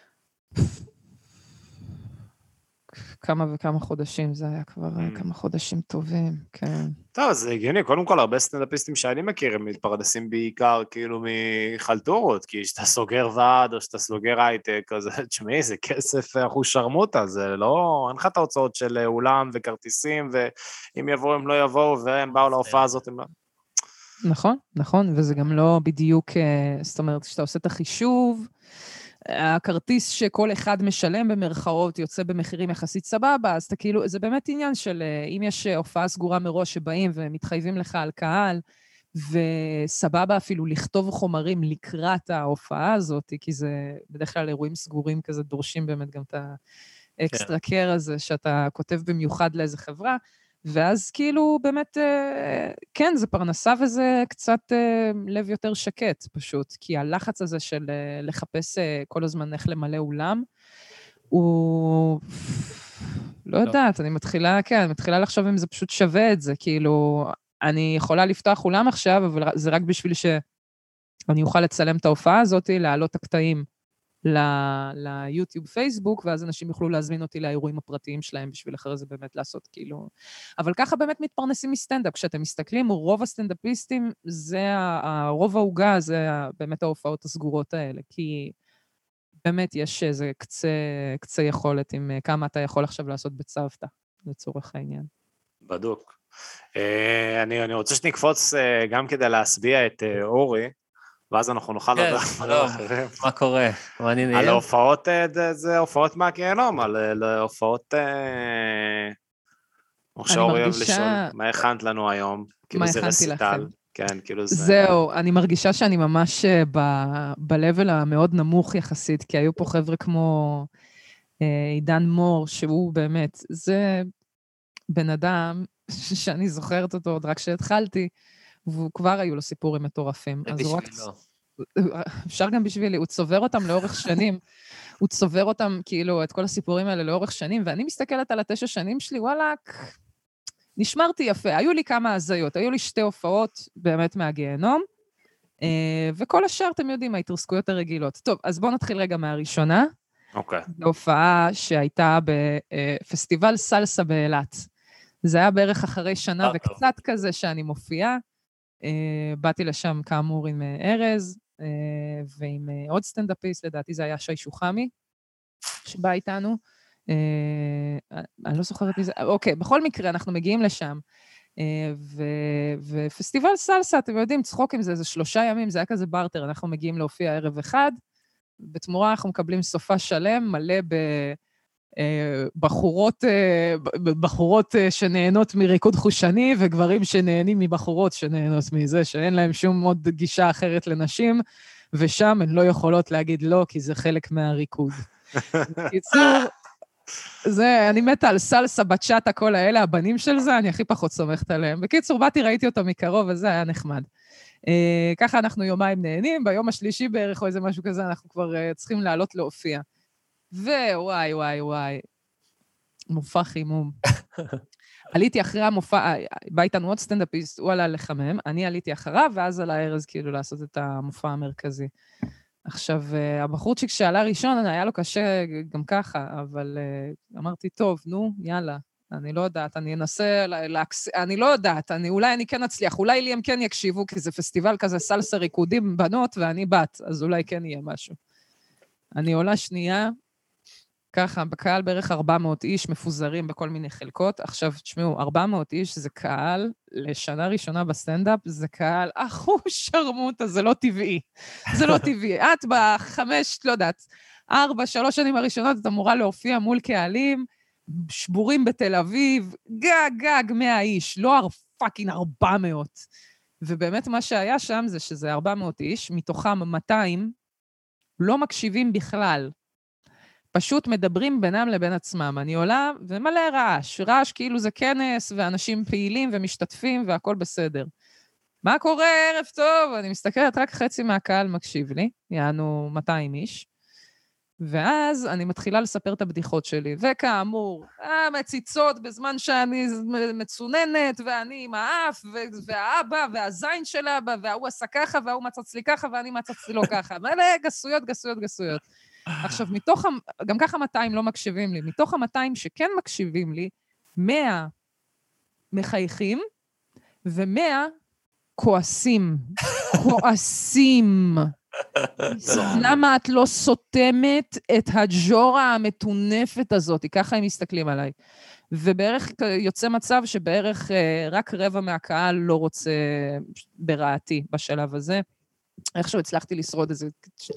כמה וכמה חודשים, זה היה כבר אה, Mm. כמה חודשים טובים, כן. טוב, זה הגיוני, קודם כל הרבה סטנדאפיסטים שאני מכיר הם מתפרנסים בעיקר כאילו מחלטורות, כי כשאתה סוגר ועד או שאתה סוגר הייטק, אז תשמעי, זה כסף אחוז שרמוטה, זה לא, אין לך את ההוצאות של אולם וכרטיסים, ואם יבואו הם לא יבואו, והם באו להופעה הזאת, הם לא... נכון, נכון, וזה גם לא בדיוק, אה, זאת אומרת, כשאתה עושה את החישוב, הכרטיס שכל אחד משלם במרכאות יוצא במחירים יחסית סבבה, אז אתה כאילו, זה באמת עניין של אה, אם יש אה, הופעה סגורה מראש שבאים ומתחייבים לך על קהל, וסבבה אפילו לכתוב חומרים לקראת ההופעה הזאת, כי זה בדרך כלל אירועים סגורים כזה דורשים באמת גם את האקסטרה קר הזה, שאתה כותב במיוחד לאיזה חברה, ואז כאילו באמת, אה, כן, זה פרנסה וזה קצת אה, לב יותר שקט פשוט, כי הלחץ הזה של אה, לחפש כל הזמן איך למלא אולם, הוא... לא יודעת, אני מתחילה, כן, אני מתחילה לחשוב אם זה פשוט שווה את זה, כאילו, אני יכולה לפתוח אולם עכשיו, אבל זה רק בשביל שאני אוכל לצלם את ההופעה הזאת, להעלות את הקטעים ליוטיוב, פייסבוק, ואז אנשים יוכלו להזמין אותי לאירועים הפרטיים שלהם בשביל אחרי זה באמת לעשות כאילו... אבל ככה באמת מתפרנסים מסטנדאפ. כשאתם מסתכלים, רוב הסטנדאפיסטים, זה ה- רוב העוגה, זה באמת ההופעות הסגורות האלה, כי באמת יש איזה קצה, קצה יכולת עם אה, כמה אתה יכול עכשיו לעשות בצוותא, לצורך העניין. בדוק. אה, אני, אני רוצה שנקפוץ אה, גם כדי להשביע את אה, אורי, ואז אנחנו נוכל כן, לדבר על שלום. אחרים. מה קורה? מה על? ההופעות, אה, זה- זה הופעות מהגיהנום, על אה, הופעות... אה, כמו אני שאורי אוהב לשאול, מה הכנת לנו היום? כאילו מה זה הכנתי רסיטל. לכם? כן, כאילו זה... זהו, אני מרגישה שאני ממש אה, ב- ב-level המאוד נמוך יחסית, כי היו פה חבר'ה כמו אה, עידן מור, שהוא באמת, זה בן אדם שאני זוכרת אותו עוד רק כשהתחלתי, והוא כבר היו לו סיפורים מטורפים. זה אז הוא רק... בשבילו. אפשר גם בשבילי, הוא צובר אותם לאורך שנים. הוא צובר אותם, כאילו, את כל הסיפורים האלה לאורך שנים, ואני מסתכלת על התשע שנים שלי, וואלאק, נשמרתי יפה. היו לי כמה הזיות, היו לי שתי הופעות באמת מהגיהנום, אה, וכל השאר, אתם יודעים, ההתרסקויות הרגילות. טוב, אז בואו נתחיל רגע מהראשונה. אוקיי. זו הופעה שהייתה בפסטיבל סלסה באילת. זה היה בערך אחרי שנה אה. וקצת כזה שאני מופיעה. אה, באתי לשם כאמור עם אה, ארז אה, ועם עוד סטנדאפיסט, לדעתי זה היה שי שוחמי, שבא איתנו. אני לא זוכרת מי זה, אוקיי, בכל מקרה, אנחנו מגיעים לשם. ו- ופסטיבל סלסה, אתם יודעים, צחוק עם זה, זה שלושה ימים, זה היה כזה בארטר, אנחנו מגיעים להופיע ערב אחד, בתמורה אנחנו מקבלים סופה שלם, מלא ב... אה, בחורות, אה, בחורות אה, שנהנות מריקוד חושני ופגברים שנהנים מבחורות שנהנות מזה, שאין להם שום עוד גישה אחרת לנשים, ושם הן לא יכולות להגיד לא, כי זה חלק מהריקוד. בקיצור, זה, אני מתה על סלסה, בצ'אטה, כל האלה, הבנים של זה, אני הכי פחות סומכת עליהם. בקיצור, באתי, ראיתי אותו מקרוב, וזה היה נחמד. אה, ככה אנחנו יומיים נהנים, ביום השלישי בערך, או איזה משהו כזה, אנחנו כבר אה, צריכים לעלות להופיע. ווואי, וואי, וואי, מופע חימום. עליתי אחרי המופע, אה, בא איתנו עוד סטנדאפיסט, הוא עלה לחמם, אני עליתי אחריו, ואז עלה ארז כאילו לעשות את המופע המרכזי. עכשיו, אה, הבחורצ'יק שעלה ראשון, היה לו קשה גם ככה, אבל אה, אמרתי, טוב, נו, יאללה. אני לא יודעת, אני אנסה לה- להקס... אני לא יודעת, אני, אולי אני כן אצליח, אולי לי הם כן יקשיבו, כי זה פסטיבל כזה סלסה ריקודים בנות, ואני בת, אז אולי כן יהיה משהו. אני עולה שנייה, ככה, בקהל בערך 400 איש מפוזרים בכל מיני חלקות. עכשיו, תשמעו, 400 איש זה קהל, לשנה ראשונה בסטנדאפ, זה קהל אחוז שרמוטה, זה לא טבעי. זה לא טבעי. את בחמש, לא יודעת, ארבע, שלוש שנים הראשונות, את אמורה להופיע מול קהלים, שבורים בתל אביב, גג, גג, 100 איש, לא fucking 400. ובאמת מה שהיה שם זה שזה 400 איש, מתוכם 200 לא מקשיבים בכלל. פשוט מדברים בינם לבין עצמם. אני עולה ומלא רעש, רעש כאילו זה כנס, ואנשים פעילים ומשתתפים והכול בסדר. מה קורה, ערב טוב? אני מסתכלת, רק חצי מהקהל מקשיב לי, יענו 200 איש. ואז אני מתחילה לספר את הבדיחות שלי, וכאמור, המציצות בזמן שאני מצוננת, ואני עם האף, והאבא, והזין של אבא, וההוא עשה ככה, וההוא מצץ לי ככה, ואני מצצתי לו ככה. מלא גסויות, גסויות, גסויות. עכשיו, מתוך, ה- גם ככה 200 לא מקשיבים לי, מתוך ה-200 שכן מקשיבים לי, 100 מחייכים, ו-100 כועסים. כועסים. למה את לא סותמת את הג'ורה המטונפת הזאת? ככה הם מסתכלים עליי. ובערך יוצא מצב שבערך אה, רק רבע מהקהל לא רוצה ברעתי בשלב הזה. איכשהו הצלחתי לשרוד איזה,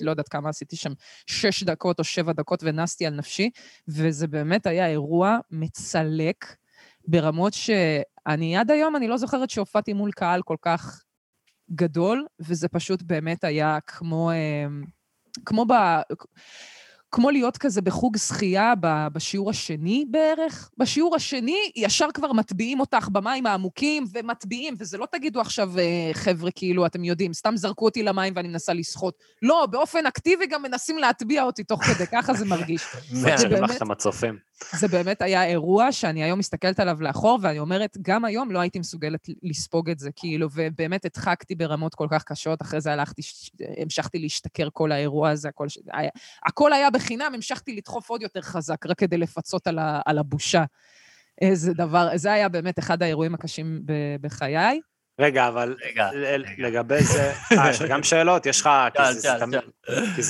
לא יודעת כמה עשיתי שם, שש דקות או שבע דקות ונסתי על נפשי, וזה באמת היה אירוע מצלק ברמות שאני עד היום, אני לא זוכרת שהופעתי מול קהל כל כך גדול, וזה פשוט באמת היה כמו, אה, כמו ב... כמו להיות כזה בחוג שחייה בשיעור השני בערך. בשיעור השני ישר כבר מטביעים אותך במים העמוקים ומטביעים, וזה לא תגידו עכשיו, אה, חבר'ה, כאילו, אתם יודעים, סתם זרקו אותי למים ואני מנסה לשחות. לא, באופן אקטיבי גם מנסים להטביע אותי תוך כדי, ככה זה מרגיש. זה זה לך את המצופים. זה באמת היה אירוע שאני היום מסתכלת עליו לאחור, ואני אומרת, גם היום לא הייתי מסוגלת לספוג את זה, כאילו, ובאמת הדחקתי ברמות כל כך קשות, אחרי זה הלכתי, המשכתי להשתכר כל האירוע הזה, הכל, ש... היה, הכל היה בחינם, המשכתי לדחוף עוד יותר חזק, רק כדי לפצות על, ה, על הבושה. איזה דבר, זה היה באמת אחד האירועים הקשים ב, בחיי. רגע, אבל רגע. לגבי זה, אה, יש לך גם שאלות? יש לך... כי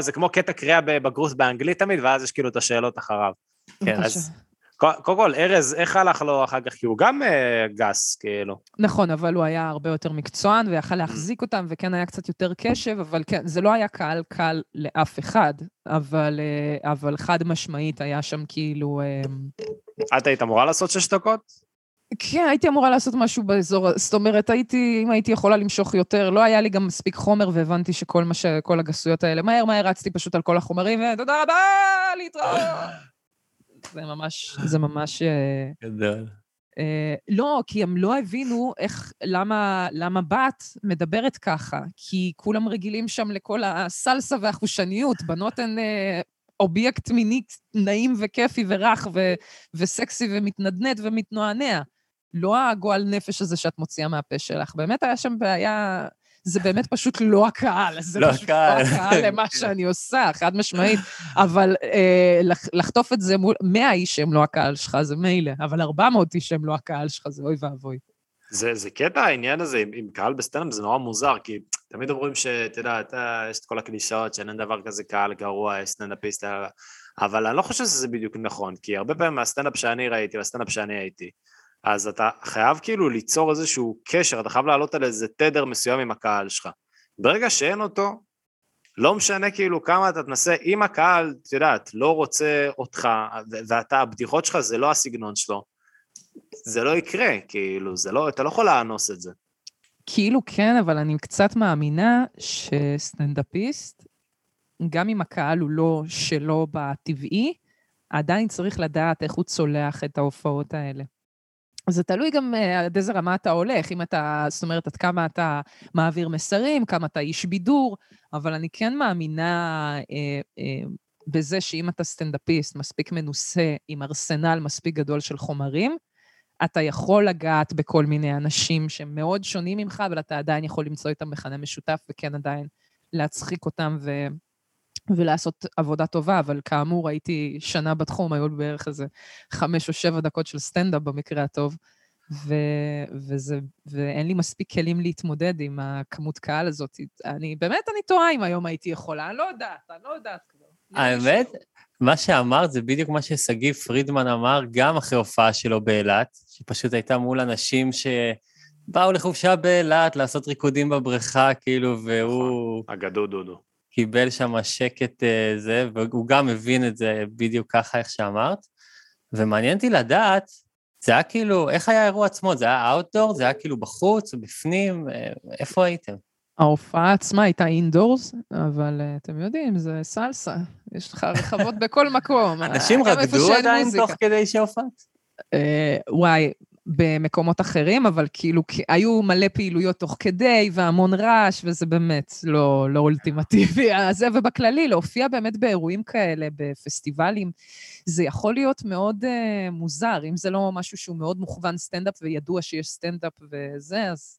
זה כמו קטע קריאה בבגרות באנגלית תמיד, ואז יש כאילו את השאלות אחריו. כן. אז- קודם כל, ארז, איך הלך לו אחר כך? כי הוא גם אה, גס, כאילו. נכון, אבל הוא היה הרבה יותר מקצוען ויכל להחזיק אותם, וכן היה קצת יותר קשב, אבל כן, זה לא היה קהל קל לאף אחד, אבל, אה, אבל חד משמעית היה שם כאילו... אה, את היית אמורה לעשות שש דקות? כן, הייתי אמורה לעשות משהו באזור, זאת אומרת, הייתי, אם הייתי יכולה למשוך יותר, לא היה לי גם מספיק חומר, והבנתי שכל מה ש... כל הגסויות האלה, מהר מהר רצתי פשוט על כל החומרים, ותודה רבה, להתראות. זה ממש, זה ממש... אה, גדול. אה, לא, כי הם לא הבינו איך, למה, למה בת מדברת ככה. כי כולם רגילים שם לכל הסלסה והחושניות. בנות הן אה, אובייקט מיני נעים וכיפי ורך ו, וסקסי ומתנדנד ומתנוענע. לא הגועל נפש הזה שאת מוציאה מהפה שלך. באמת היה שם בעיה... זה באמת פשוט לא הקהל, זה לא פשוט הקהל. לא הקהל למה שאני עושה, חד משמעית. אבל אה, לח- לחטוף את זה מול 100 איש שהם לא הקהל שלך, זה מילא, אבל 400 איש שהם לא הקהל שלך, זה אוי ואבוי. זה, זה קטע העניין הזה עם, עם קהל בסטנדאפ, זה נורא מוזר, כי תמיד אומרים שאתה יודע, אתה, יש את כל הקלישאות שאין דבר כזה קהל גרוע, יש סטנדאפיסט, אבל אני לא חושב שזה בדיוק נכון, כי הרבה פעמים מהסטנדאפ שאני ראיתי, והסטנדאפ שאני הייתי, אז אתה חייב כאילו ליצור איזשהו קשר, אתה חייב לעלות על איזה תדר מסוים עם הקהל שלך. ברגע שאין אותו, לא משנה כאילו כמה אתה תנסה, אם הקהל, את יודעת, לא רוצה אותך, ואתה, הבדיחות שלך זה לא הסגנון שלו, זה לא יקרה, כאילו, זה לא, אתה לא יכול לאנוס את זה. כאילו כן, אבל אני קצת מאמינה שסטנדאפיסט, גם אם הקהל הוא לא שלו בטבעי, עדיין צריך לדעת איך הוא צולח את ההופעות האלה. זה תלוי גם אה, עד איזה רמה אתה הולך, אם אתה, זאת אומרת, עד כמה אתה מעביר מסרים, כמה אתה איש בידור, אבל אני כן מאמינה אה, אה, בזה שאם אתה סטנדאפיסט מספיק מנוסה, עם ארסנל מספיק גדול של חומרים, אתה יכול לגעת בכל מיני אנשים שהם מאוד שונים ממך, אבל אתה עדיין יכול למצוא איתם מכנה משותף, וכן עדיין להצחיק אותם ו... ולעשות עבודה טובה, אבל כאמור, הייתי שנה בתחום, היו לי בערך איזה חמש או שבע דקות של סטנדאפ במקרה הטוב, ו... וזה... ואין לי מספיק כלים להתמודד עם הכמות קהל הזאת. אני, באמת, אני תוהה אם היום הייתי יכולה, אני לא יודעת, אני לא יודעת כבר. האמת, מה שאמרת זה בדיוק מה ששגיב פרידמן אמר גם אחרי הופעה שלו באילת, שפשוט הייתה מול אנשים שבאו לחופשה באילת לעשות ריקודים בבריכה, כאילו, והוא אגדו דודו. קיבל שם שקט אה, זה, והוא גם הבין את זה בדיוק ככה, איך שאמרת. ומעניין אותי לדעת, זה היה כאילו, איך היה האירוע עצמו? זה היה אאוטדור? זה היה כאילו בחוץ, בפנים? אה, איפה הייתם? ההופעה עצמה הייתה אינדורס, אבל uh, אתם יודעים, זה סלסה. יש לך רחבות בכל מקום. אנשים רקדו עדיין מוזיקה. תוך כדי שהופעת? אה, וואי, במקומות אחרים, אבל כאילו היו מלא פעילויות תוך כדי, והמון רעש, וזה באמת לא, לא אולטימטיבי. הזה, ובכללי, להופיע באמת באירועים כאלה, בפסטיבלים, זה יכול להיות מאוד אה, מוזר. אם זה לא משהו שהוא מאוד מוכוון סטנדאפ, וידוע שיש סטנדאפ וזה, אז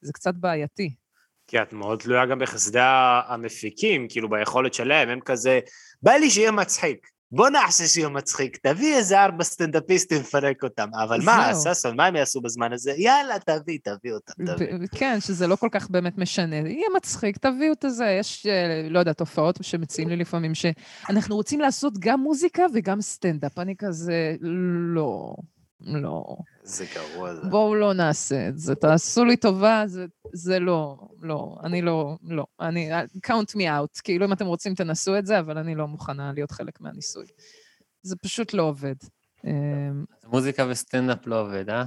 זה קצת בעייתי. כי את מאוד תלויה גם בחסדי המפיקים, כאילו ביכולת שלהם, הם כזה, בא לי שיהיה מצחיק, בוא נעשה שיהיה מצחיק, תביא איזה ארבע סטנדאפיסטים, פרק אותם. אבל מה. ששון, מה הם יעשו בזמן הזה? יאללה, תביא, תביא אותם, תביא. כן, שזה לא כל כך באמת משנה. יהיה מצחיק, תביאו את זה. יש, אה, לא יודע, הופעות שמציעים לי לפעמים, שאנחנו רוצים לעשות גם מוזיקה וגם סטנדאפ. אני כזה, לא, לא. זה גרוע זה. בואו לא נעשה את זה. תעשו לי טובה, זה, זה לא, לא. אני לא, לא. אני, count me out. כאילו, אם אתם רוצים, תנסו את זה, אבל אני לא מוכנה להיות חלק מהניסוי. זה פשוט לא עובד. אה, מוזיקה וסטנדאפ לא עובד, אה?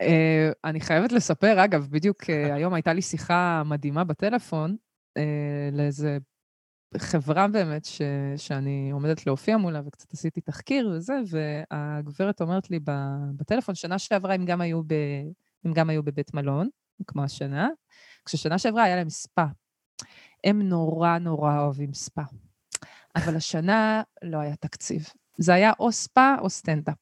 אה, אני חייבת לספר, אגב, בדיוק אה, היום הייתה לי שיחה מדהימה בטלפון אה, לאיזה חברה באמת ש, שאני עומדת להופיע מולה, וקצת עשיתי תחקיר וזה, והגברת אומרת לי בטלפון, שנה שעברה הם גם היו, ב, הם גם היו בבית מלון, כמו השנה, כששנה שעברה היה להם ספא. הם נורא נורא אוהבים ספא. אבל השנה לא היה תקציב. זה היה או ספא או סטנדאפ.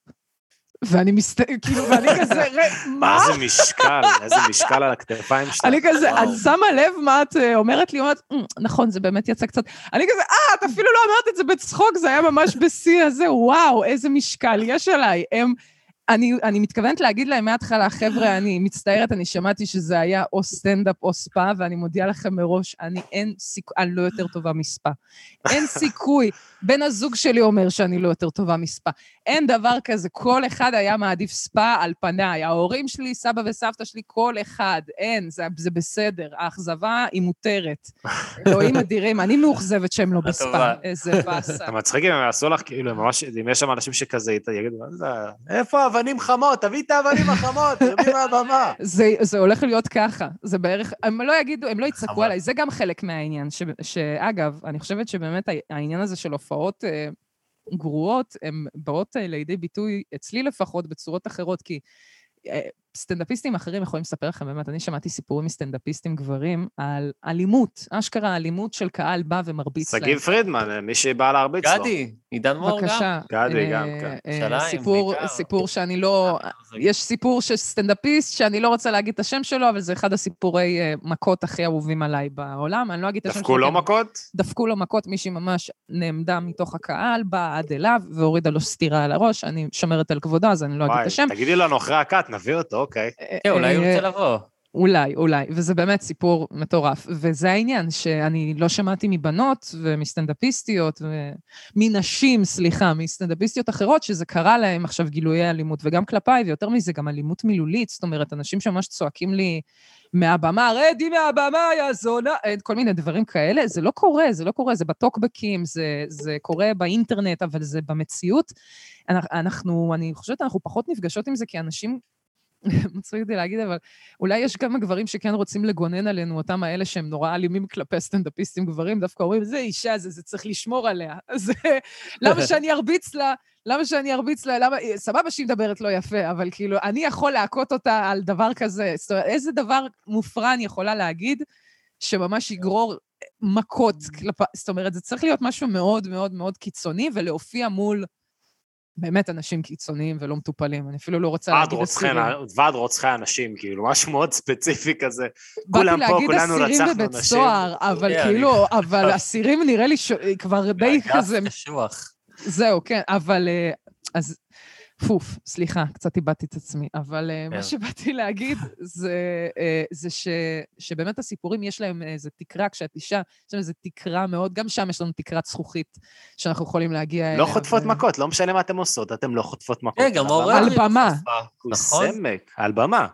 ואני מסת... כאילו, ואני כזה, "ר- מה? איזה משקל, איזה משקל על הכתפיים שלך. אני כזה. את שמה לב מה את אה, אומרת לי? אומרת, "אמ, נכון, זה באמת יצא קצת... אני כזה, אה, את אפילו לא אמרת את זה בצחוק, זה היה ממש בשיא הזה, וואו, איזה משקל יש עליי. הם... אני, אני מתכוונת להגיד להם מההתחלה, חבר'ה, אני מצטערת, אני שמעתי שזה היה או סטנדאפ או ספא, ואני מודיעה לכם מראש, אני אין סיכוי, אני לא יותר טובה מספא. אין סיכוי. בן הזוג שלי אומר שאני לא יותר טובה מספא. אין דבר כזה, כל אחד היה מעדיף ספא על פניי. ההורים שלי, סבא וסבתא שלי, כל אחד, אין, זה, זה בסדר. האכזבה היא מותרת. אלוהים אדירים, אני מאוכזבת שהם לא בספא. איזה באסה. אתה מצחיק אם הם יעשו לך, כאילו, ממש, אם יש שם אנשים שכזה יגידו, "מה זה, איפה אבנים חמות, תביא את האבנים החמות, תביא מהבמה. זה, זה הולך להיות ככה, זה בערך, הם לא יגידו, הם לא יצעקו. עליי, זה גם חלק מהעניין, ש, שאגב, אני חושבת שבאמת העניין הזה של הופעות אה, גרועות, הן באות אה, לידי ביטוי, אצלי לפחות, בצורות אחרות, כי אה, סטנדאפיסטים אחרים יכולים לספר לכם, באמת, אני שמעתי סיפורים מסטנדאפיסטים גברים על אלימות, אשכרה אלימות של קהל בא ומרביץ להם. שגיב פרידמן, מישהי באה להרביץ לו. גדי, עידן מור גם. בבקשה. גדי אה, גם, כן. אה, סיפור, שאני לא... יש סיפור של סטנדאפיסט שאני לא רוצה להגיד את השם שלו, אבל זה אחד הסיפורי אה, מכות הכי אהובים עליי בעולם. אני לא אגיד את השם שלו. דפקו לו מכות? דפקו לו מכות, מישהי ממש נעמדה מתוך הקהל, באה עד אליו והורידה לו סטירה על הראש. אני שומרת על כבודו, אז אני לא אגיד את השם. תגידי לנו אחרי הקאט, נביא אותו, אוקיי. כן, אולי הוא אה, רוצה לבוא. אולי, אולי, וזה באמת סיפור מטורף. וזה העניין, שאני לא שמעתי מבנות ומסטנדאפיסטיות, מנשים, סליחה, מסטנדאפיסטיות אחרות, שזה קרה להם עכשיו גילויי אלימות, וגם כלפיי, ויותר מזה, גם אלימות מילולית, זאת אומרת, אנשים שממש צועקים לי מהבמה, רדי מהבמה, יא זונה, אה, כל מיני דברים כאלה, זה לא קורה, זה לא קורה, זה בטוקבקים, זה, זה קורה באינטרנט, אבל זה במציאות. אנחנו- אנחנו, אני חושבת, אנחנו פחות נפגשות עם זה, כי אנשים מצחיק אותי להגיד, אבל אולי יש כמה גברים שכן רוצים לגונן עלינו, אותם האלה שהם נורא אלימים כלפי סטנדאפיסטים גברים, דווקא אומרים, זה אישה, זה, זה צריך לשמור עליה. אז אה, למה שאני ארביץ לה? למה שאני ארביץ לה? למה... סבבה שהיא מדברת לא יפה, אבל כאילו, אני יכול להכות אותה על דבר כזה. זאת אומרת, איזה דבר מופרע אני יכולה להגיד שממש יגרור מכות כלפי... זאת אומרת, זה צריך להיות משהו מאוד מאוד מאוד קיצוני, ולהופיע מול באמת אנשים קיצוניים ולא מטופלים. אני אפילו לא רוצה להגיד אסירים. ועד רוצחי אנשים, כאילו, משהו מאוד ספציפי כזה. באתי כולם פה, להגיד כולנו אסירים רצחנו בבית נשים. סוהר, אבל כן, כאילו, אבל אסירים נראה לי ש- כבר די אגף כזה, קשוח. זהו, כן, אבל... אה, אז, פוף, סליחה, קצת איבדתי את עצמי, אבל אה, כן. מה שבאתי להגיד זה, אה, זה ש, שבאמת הסיפורים, יש להם איזו תקרה, כשאת אישה, יש להם איזו תקרה מאוד, גם שם יש לנו תקרת זכוכית שאנחנו יכולים להגיע אליה. לא חוטפות ו- מכות, לא משנה מה אתם עושות, אתם לא חוטפות מכות. כן, גם על אור הבמה. על אדרי במה. נכון? סמק, על במה.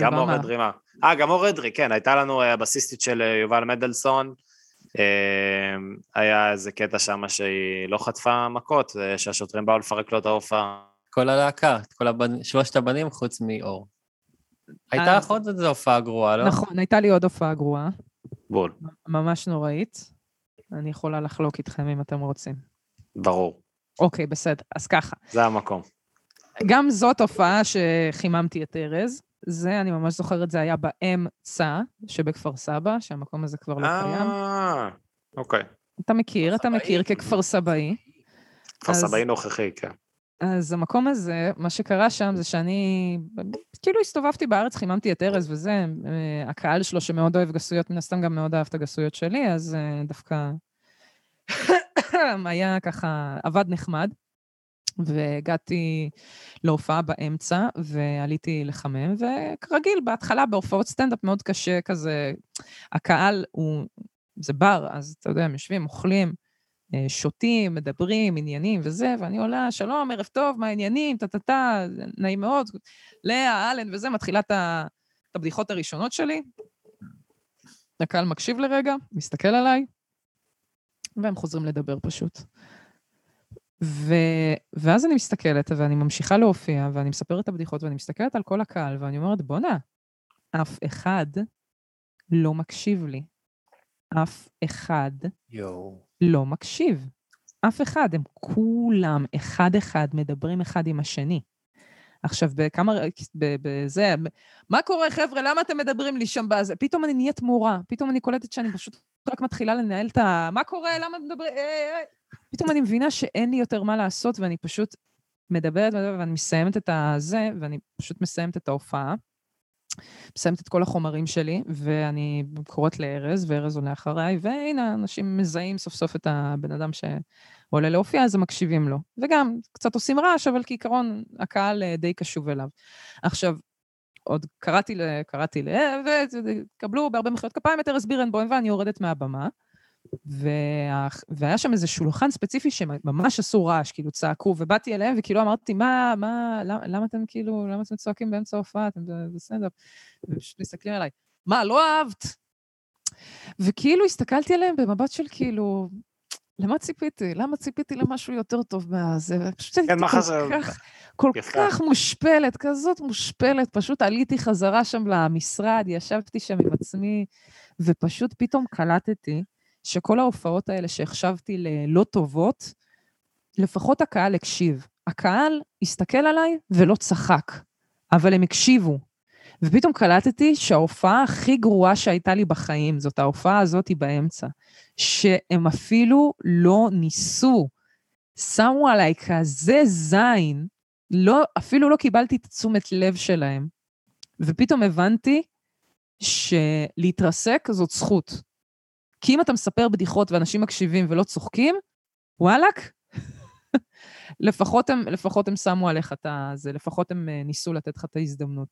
גם אור במה. אדרי, מה? אה, גם אור אדרי, כן, הייתה לנו אה, הבסיסטית של אה, יובל מדלסון. אה, היה איזה קטע שם שהיא לא חטפה מכות, אה, שהשוטרים באו לפרק לו את ההופעה. כל הלהקה, את כל הבנ... שלושת הבנים חוץ מאור. הייתה לך עוד איזו הופעה גרועה, לא? נכון, הייתה לי עוד הופעה גרועה, בול, ממש נוראית. אני יכולה לחלוק איתכם אם אתם רוצים. ברור, אוקיי, בסדר, אז ככה. זה המקום. גם זאת הופעה שחיממתי את ארז. זה, אני ממש זוכרת, זה היה באמצע שבכפר סבא, שהמקום הזה כבר לא קיים. אה, אוקיי. אתה מכיר, אתה. מכיר ככפר סבאי. כפר סבאי נוכחי, כן. אז המקום הזה, מה שקרה שם זה שאני, כאילו הסתובבתי בארץ, חיממתי את ארז וזה, אה, הקהל שלו שמאוד אוהב גסויות, מן הסתם גם מאוד אהב את הגסויות שלי, אז אה, דווקא היה ככה, עבד נחמד. והגעתי להופעה באמצע, ועליתי לחמם, וכרגיל, בהתחלה בהופעות סטנדאפ מאוד קשה כזה, הקהל הוא, זה בר, אז אתה יודע, הם יושבים, אוכלים, שותים, מדברים, עניינים וזה, ואני עולה, שלום, ערב טוב, מה העניינים, טה-טה-טה, נעים מאוד, לאה, אלן וזה, מתחילה את הבדיחות הראשונות שלי. הקהל מקשיב לרגע, מסתכל עליי, והם חוזרים לדבר פשוט. ו... ואז אני מסתכלת, ואני ממשיכה להופיע, ואני מספרת את הבדיחות, ואני מסתכלת על כל הקהל, ואני אומרת, בואנה, אף אחד לא מקשיב לי. אף אחד יואו. לא מקשיב. אף אחד, הם כולם אחד-אחד מדברים אחד עם השני. עכשיו, בכמה, בזה, מה קורה, חבר'ה? למה אתם מדברים לי שם בזה? פתאום אני נהיית מורה, פתאום אני קולטת שאני פשוט רק מתחילה לנהל את ה... מה קורה? למה מדברים? אה, אה. פתאום אני מבינה שאין לי יותר מה לעשות, ואני פשוט מדברת, מדברת, ואני מסיימת את הזה, ואני פשוט מסיימת את ההופעה. מסיימת את כל החומרים שלי, ואני קוראת לארז, וארז עולה אחריי, והנה, אנשים מזהים סוף סוף את הבן אדם שעולה להופיע, אז הם מקשיבים לו. וגם, קצת עושים רעש, אבל כעיקרון, הקהל אה, די קשוב אליו. עכשיו, עוד קראתי, ל- קראתי ל... וקבלו בהרבה מחיאות כפיים את ארז בירנבוים, ואני יורדת מהבמה. וה... והיה שם איזה שולחן ספציפי שממש עשו רעש, כאילו צעקו, ובאתי אליהם וכאילו אמרתי, מה, מה, למה, למה אתם כאילו, למה אתם צועקים באמצע ההופעה, אתם בסטנדאפ? ופשוט מסתכלים עליי, מה, לא אהבת? וכאילו הסתכלתי עליהם במבט של כאילו, למה ציפיתי? למה ציפיתי למשהו יותר טוב מהזה? פשוט הייתי כן, כל חשב? כך, כל יפה. כך מושפלת, כזאת מושפלת. פשוט עליתי חזרה שם למשרד, ישבתי שם עם עצמי, ופשוט פתאום קלטתי שכל ההופעות האלה שהחשבתי ללא טובות, לפחות הקהל הקשיב. הקהל הסתכל עליי ולא צחק, אבל הם הקשיבו. ופתאום קלטתי שההופעה הכי גרועה שהייתה לי בחיים, זאת ההופעה הזאת באמצע, שהם אפילו לא ניסו, שמו עליי כזה זין, לא, אפילו לא קיבלתי את תשומת לב שלהם. ופתאום הבנתי שלהתרסק זאת זכות. כי אם אתה מספר בדיחות ואנשים מקשיבים ולא צוחקים, וואלאק, לפחות הם, לפחות הם שמו עליך את. זה, לפחות הם אה, ניסו לתת לך את ההזדמנות.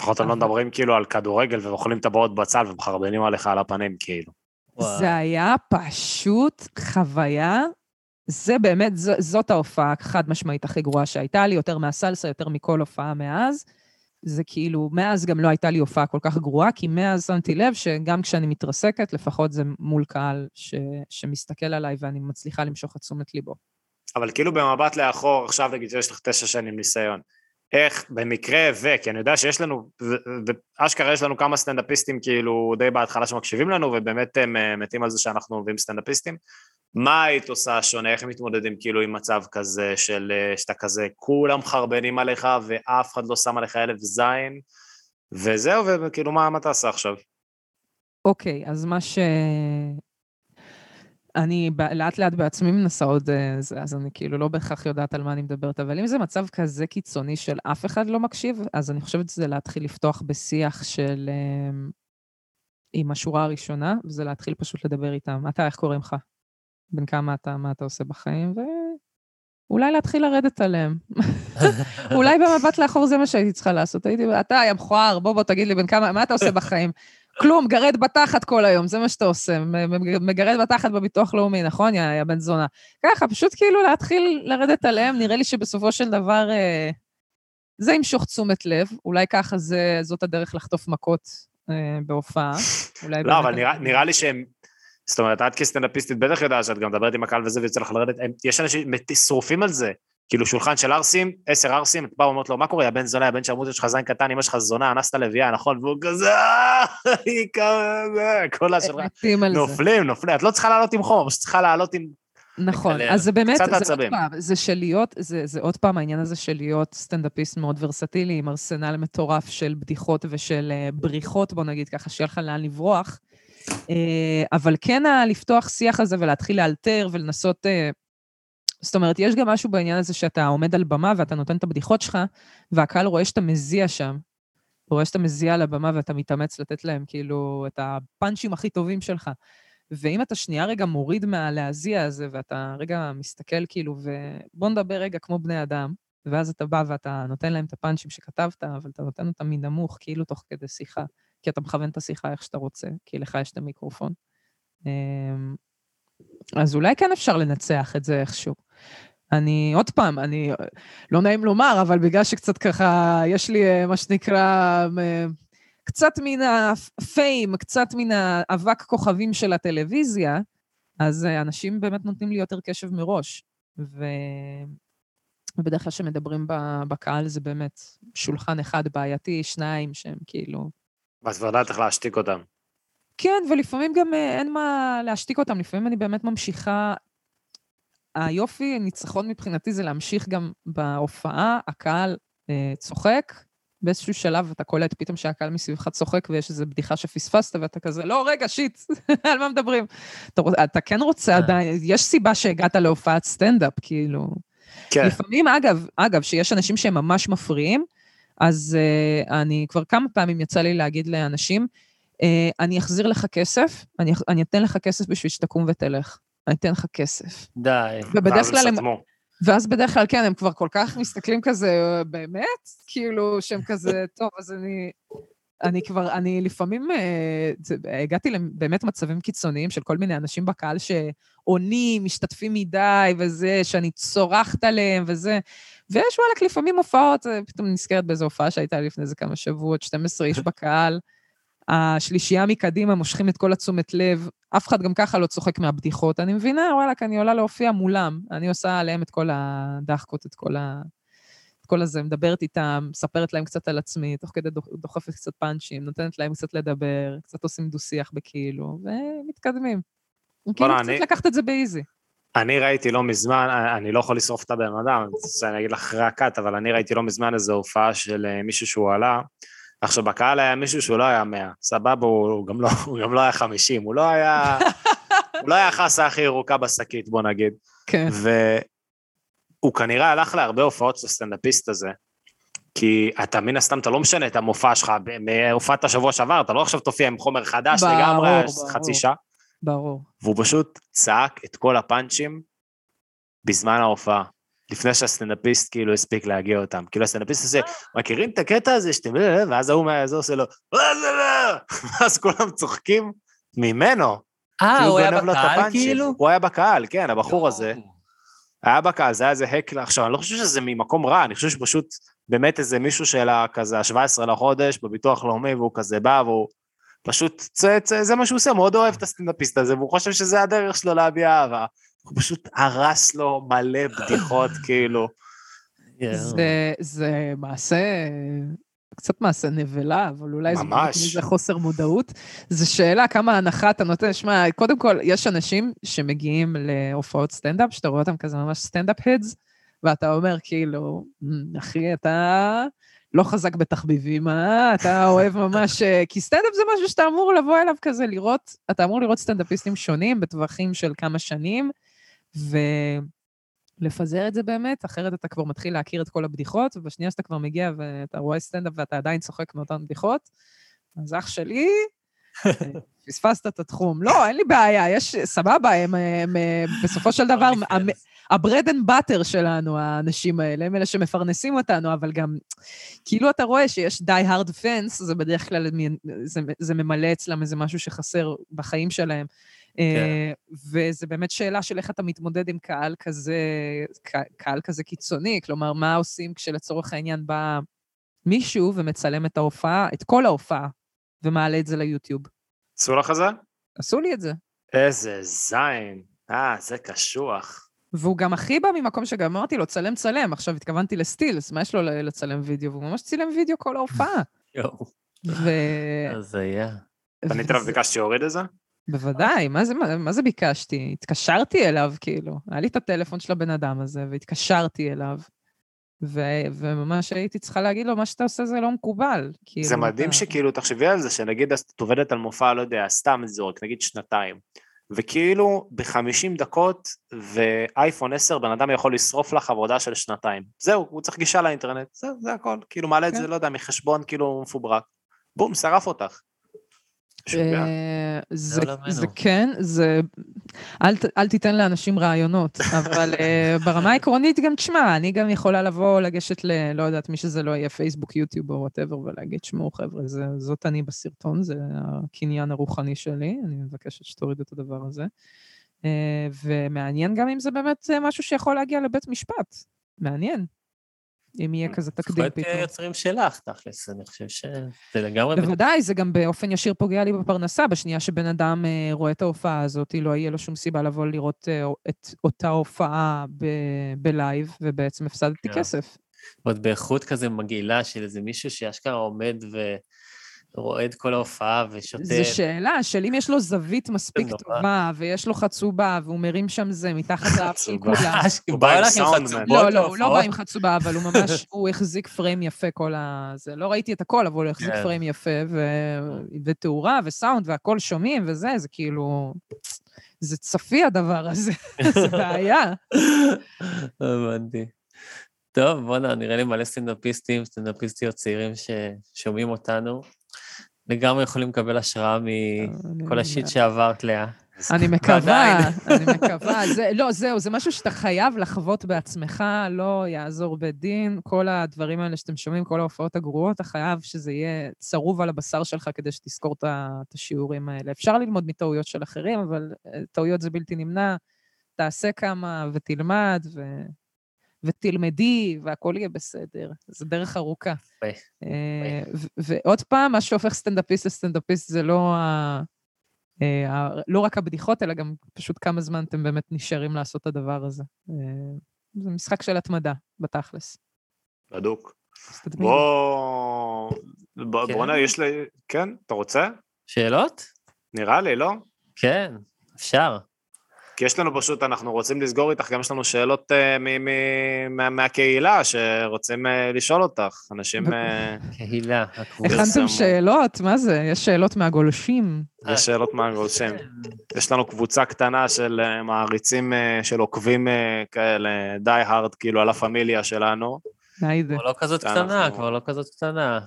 לפחות הם לא מדברים כאילו על כדורגל ואוכלים טבעות בצל ומחרבנים עליך על הפנים, כאילו. וואו. זה היה פשוט חוויה, זה באמת, ז, זאת ההופעה חד משמעית הכי גרועה שהייתה לי, יותר מהסלסה, יותר מכל הופעה מאז. זה כאילו, מאז גם לא הייתה לי הופעה כל כך גרועה, כי מאז שמתי לב שגם כשאני מתרסקת, לפחות זה מול קהל ש, שמסתכל עליי ואני מצליחה למשוך את תשומת ליבו. אבל כאילו במבט לאחור, עכשיו נגיד שיש לך תשע שנים ניסיון. איך במקרה ו... כי אני יודע שיש לנו, ואשכרה יש לנו כמה סטנדאפיסטים כאילו די בהתחלה שמקשיבים לנו, ובאמת הם אה, מתים על זה שאנחנו מביאים סטנדאפיסטים. מה היית עושה שונה? איך מתמודדים כאילו עם מצב כזה של אה, שאתה כזה, כולם מחרבנים עליך ואף אחד לא שם עליך אלף זין, וזהו, וכאילו מה, מה תעשה עכשיו? אוקיי, אז מה ש... אני לאט לאט בעצמי מנסה עוד אה, אז אני כאילו לא בהכרח יודעת על מה אני מדברת, אבל אם זה מצב כזה קיצוני של אף אחד לא מקשיב, אז אני חושבת שזה להתחיל לפתוח בשיח של... אה, עם השורה הראשונה, וזה להתחיל פשוט לדבר איתם. אתה, איך קוראים לך? בן כמה אתה, מה אתה עושה בחיים, ואולי להתחיל לרדת עליהם. אולי במבט לאחור זה מה שהייתי צריכה לעשות. הייתי, אתה, יא מכוער, בוא, בוא, תגיד לי, בן כמה, מה אתה עושה בחיים? כלום, גרד בתחת כל היום, זה מה שאתה עושה. מגרד בתחת בביטוח לאומי, נכון, יא, יא בן זונה? ככה, פשוט כאילו להתחיל לרדת עליהם, נראה לי שבסופו של דבר אה, זה ימשוך תשומת לב. אולי ככה זה, זאת הדרך לחטוף מכות אה, בהופעה. לא, אבל נראה, נראה לי שהם... זאת אומרת, את כסטנדאפיסטית בטח יודעת שאת גם מדברת עם הקהל וזה, ויוצא לך לרדת, יש אנשים שרופים על זה. כאילו שולחן של ערסים, עשר ערסים, את באה ואומרת לו, מה קורה, הבן זונה, הבן שרמוט, יש לך זין קטן, אמא שלך זונה, אנסת לביאה, נכון? והוא כזה, "אה, היא כמה, זה", כל השלך. נופלים, נופלים, את לא צריכה לעלות עם חום, את צריכה לעלות עם... נכון, לקלל. אז זה באמת, זה עוד. פעם, זה של להיות, זה, עוד פעם העניין הזה של להיות סטנדאפיסט מאוד ורסטילי, עם ארסנל מטורף של בדיחות ושל uh, בריחות, בוא נגיד ככה, שיהיה לך לאן לברוח. Uh, אבל כן לפתוח שיח על זה ולהתחיל לאלתר ולנסות... Uh, זאת אומרת, יש גם משהו בעניין הזה שאתה עומד על במה ואתה נותן את הבדיחות שלך, והקהל רואה שאתה מזיע שם. הוא רואה שאתה מזיע על הבמה ואתה מתאמץ לתת להם כאילו את הפאנצ'ים הכי טובים שלך. ואם אתה שנייה רגע מוריד מהלהזיע הזה, ואתה רגע מסתכל כאילו, ובוא נדבר רגע כמו בני אדם, ואז אתה בא ואתה נותן להם את הפאנצ'ים שכתבת, אבל אתה נותן אותם מנמוך, כאילו תוך כדי שיחה, כי אתה מכוון את השיחה איך שאתה רוצה, כי לך יש את המיקרופון. אמ, אז אולי כן אפשר לנצח את זה איכשהו. אני, עוד פעם, אני, לא נעים לומר, אבל בגלל שקצת ככה, יש לי אה, מה שנקרא, קצת מן הפיים, קצת מן האבק כוכבים של הטלוויזיה, אז אה, אנשים באמת נותנים לי יותר קשב מראש. ו... ובדרך כלל כשמדברים בקהל זה באמת שולחן אחד בעייתי, שניים שהם כאילו... כבר יודעת איך להשתיק אותם. כן, ולפעמים גם אה, אין מה להשתיק אותם, לפעמים אני באמת ממשיכה... היופי, ניצחון מבחינתי זה להמשיך גם בהופעה, הקהל אה, צוחק, באיזשהו שלב אתה קולט פתאום שהקהל מסביבך צוחק ויש איזו בדיחה שפספסת ואתה כזה, לא, רגע, שיט, על מה מדברים? אתה, אתה כן רוצה אה. עדיין, יש סיבה שהגעת להופעת סטנדאפ, כאילו. כן. לפעמים, אגב, אגב, שיש אנשים שהם ממש מפריעים, אז uh, אני כבר כמה פעמים יצא לי להגיד לאנשים, uh, אני אחזיר לך כסף, אני, אני אתן לך כסף בשביל שתקום ותלך. אני אתן לך כסף. די. ובדרך כלל הם. ואז בדרך כלל, כן, הם כבר כל כך מסתכלים כזה, "אה, באמת? כאילו, שהם כזה, טוב, אז אני... אני כבר, אני לפעמים, אה, הגעתי לבאמת מצבים קיצוניים של כל מיני אנשים בקהל שעונים, משתתפים מדי וזה, שאני צורחת עליהם וזה. ויש וואלכ לפעמים הופעות, אה, פתאום נזכרת באיזו הופעה שהייתה לפני איזה כמה שבועות, 12 איש בקהל, השלישייה מקדימה מושכים את כל התשומת לב, אף אחד גם ככה לא צוחק מהבדיחות. אני מבינה, וואלכ, אני עולה להופיע מולם, אני עושה עליהם את כל הדחקות, את כל ה... את כל הזה, מדברת איתם, מספרת להם קצת על עצמי, תוך כדי דוח- דוחפת קצת פאנצ'ים, נותנת להם קצת לדבר, קצת עושים דו-שיח בכאילו, ומתקדמים. כאילו אני- קצת לקחת את זה באיזי. אני ראיתי לא מזמן, אני לא יכול לשרוף את הבן אדם, אני להגיד לך אחרי הקאט, אבל אני ראיתי לא מזמן איזו הופעה של אה, מישהו שהוא עלה. עכשיו, בקהל היה מישהו שהוא לא היה 100, סבבה, הוא, הוא, גם לא, הוא גם לא היה 50, הוא לא היה... הוא לא היה החסה הכי ירוקה בשקית, בוא נגיד. כן. והוא כנראה הלך להרבה הופעות של הסטנדאפיסט הזה, כי אתה מן הסתם, אתה לא משנה את המופע שלך, מהופעת השבוע שעבר, אתה לא עכשיו תופיע עם חומר חדש ברור, לגמרי, ברור. חצי שעה. ברור. והוא פשוט צעק את כל הפאנצ'ים בזמן ההופעה, לפני שהסטנדאפיסט כאילו הספיק להגיע אותם. כאילו הסטנדאפיסט עושה, מכירים את הקטע הזה שאתם... ואז ההוא מהאזור עושה לו, לא? ואז כולם צוחקים ממנו. אה, הוא היה בקהל. כאילו? הוא היה בקהל, כן, הבחור. הזה. היה בקהל, זה היה איזה הקל, עכשיו, אני לא חושב שזה ממקום רע, אני חושב שפשוט באמת איזה מישהו של כזה ה-17 לחודש בביטוח לאומי, והוא כזה בא, והוא פשוט, זה, זה, זה מה שהוא עושה, מאוד אוהב את הסטנדאפיסט הזה, והוא חושב שזה הדרך שלו להביע אהבה. הוא פשוט הרס לו מלא בדיחות, כאילו. זה, זה מעשה, קצת מעשה נבלה, אבל אולי ממש. זה חוסר מודעות. זו שאלה כמה הנחה אתה נותן. שמע, קודם כל, יש אנשים שמגיעים להופעות סטנדאפ, שאתה רואה אותם כזה ממש סטנדאפ heads, ואתה אומר כאילו, "מ, אחי, אתה לא חזק בתחביבים, אה? אתה אוהב ממש... אה, כי סטנדאפ זה משהו שאתה אמור לבוא אליו כזה, לראות, אתה אמור לראות סטנדאפיסטים שונים בטווחים של כמה שנים, ולפזר את זה באמת, אחרת אתה כבר מתחיל להכיר את כל הבדיחות, ובשנייה שאתה כבר מגיע ואתה רואה סטנדאפ ואתה עדיין צוחק מאותן בדיחות, אז אח שלי, פספסת את התחום. לא, אין לי בעיה, יש, סבבה, הם, הם אה, בסופו של דבר, המ- ה bread and butter שלנו, האנשים האלה, הם אלה שמפרנסים אותנו, אבל גם, כאילו אתה רואה שיש die hard fans, זה בדרך כלל, זה, זה ממלא אצלם איזה משהו שחסר בחיים שלהם. אה, וזה באמת שאלה של איך אתה מתמודד עם קהל כזה, קהל כזה קיצוני, כלומר, מה עושים כשלצורך העניין בא מישהו ומצלם את ההופעה, את כל ההופעה, ומעלה את זה ליוטיוב. עשו לך את זה? עשו לי את זה. איזה זין. אה, זה קשוח. והוא גם הכי בא ממקום שגם אמרתי לו, צלם, צלם. עכשיו התכוונתי לסטילס, מה יש לו לצלם וידאו? והוא ממש צילם וידאו כל ההופעה. יואו. ו... אז היה. פניתי אליו וביקשתי שיוריד את זה? בוודאי, מה זה, מה, מה זה ביקשתי? התקשרתי אליו, כאילו. היה לי את הטלפון של הבן אדם הזה, והתקשרתי אליו. ו, וממש הייתי צריכה להגיד לו, מה שאתה עושה זה לא מקובל. כאילו, זה מדהים אתה- שכאילו, תחשבי על זה, שנגיד את עובדת על מופע, לא יודע, סתם זורק, נגיד שנתיים, וכאילו ב-50 דקות ואייפון 10, בן אדם יכול לשרוף לך עבודה של שנתיים. זהו, הוא צריך גישה לאינטרנט, זהו, זה הכל. כאילו מעלה את כן. זה, לא יודע, מחשבון כאילו מפוברק. בום, שרף אותך. אה, זה. זה כן, זה... אל, אל תיתן לאנשים רעיונות, אבל אה, ברמה העקרונית גם, תשמע, אני גם יכולה לבוא, לגשת ל... לא יודעת, מי שזה לא יהיה, פייסבוק, יוטיוב או whatever, ולהגיד, שמעו, חבר'ה, זה, זאת אני בסרטון, זה הקניין הרוחני שלי, אני מבקשת שתורידו את הדבר הזה. אה, ומעניין גם אם זה באמת משהו שיכול להגיע לבית משפט. מעניין. אם יהיה כזה תקדים להיות פתאום. יוצרים שלך, תכלס, אני חושב שזה לגמרי... בוודאי, זה גם באופן ישיר פוגע לי בפרנסה. בשנייה שבן אדם אה, רואה את ההופעה הזאת, לא יהיה לו שום סיבה לבוא לראות אה, את אותה הופעה בלייב, ובעצם הפסדתי כן. כסף. ועוד באיכות כזה מגעילה של איזה מישהו שאשכרה עומד ורואה את כל ההופעה ושותה. זו שאלה של אם יש לו זווית מספיק. טובה, ויש לו חצובה, והוא מרים שם זה מתחת לאף של חצובה. כולם. הוא בא בא עם. חצובות לא, לא, הוא לא להופעות? בא עם חצובה, אבל הוא ממש, הוא החזיק פריים יפה כל ה... זה, לא ראיתי את הכל, אבל הוא החזיק כן. פריים יפה, ו... ותאורה וסאונד והכל שומעים וזה, זה כאילו... זה צפי הדבר הזה, זה בעיה. הבנתי. טוב, בואנה, נראה לי מלא סטנדאפיסטים, סטנדאפיסטיות צעירים ששומעים אותנו. לגמרי יכולים לקבל השראה מכל השיט שעברת, לאה. אני מקווה. אני מקווה. זה, לא, זהו, זה משהו שאתה חייב לחוות בעצמך, לא יעזור בית דין. כל הדברים האלה שאתם שומעים, כל ההופעות הגרועות, אתה חייב שזה יהיה צרוב על הבשר שלך כדי שתזכור את השיעורים האלה. אפשר ללמוד מטעויות של אחרים, אבל אה, טעויות זה בלתי נמנע. תעשה כמה ותלמד, ו... ותלמדי, והכל יהיה בסדר. זו דרך ארוכה. אה, ועוד פעם, מה שהופך סטנדאפיסט לסטנדאפיסט זה לא, ה... אה, ה- לא רק הבדיחות, אלא גם פשוט כמה זמן אתם באמת נשארים לעשות את הדבר הזה. אה, זה משחק של התמדה, בתכלס. בדוק. בוא... כן. בוא נ... יש לי... כן? אתה רוצה? שאלות? נראה לי, לא? כן, אפשר. כי יש לנו פשוט, אנחנו רוצים לסגור איתך, גם יש לנו שאלות אה, מ- מ- מה- מהקהילה שרוצים אה, לשאול אותך. אנשים... אה, קהילה. הכנתם. שאלות? מה זה? יש שאלות מהגולשים. יש שאלות מהגולשים. יש לנו קבוצה קטנה של מעריצים, אה, של עוקבים אה, כאלה, די הארד, כאילו, על הפמיליה שלנו. כבר לא כזאת קטנה, כבר לא כזאת קטנה.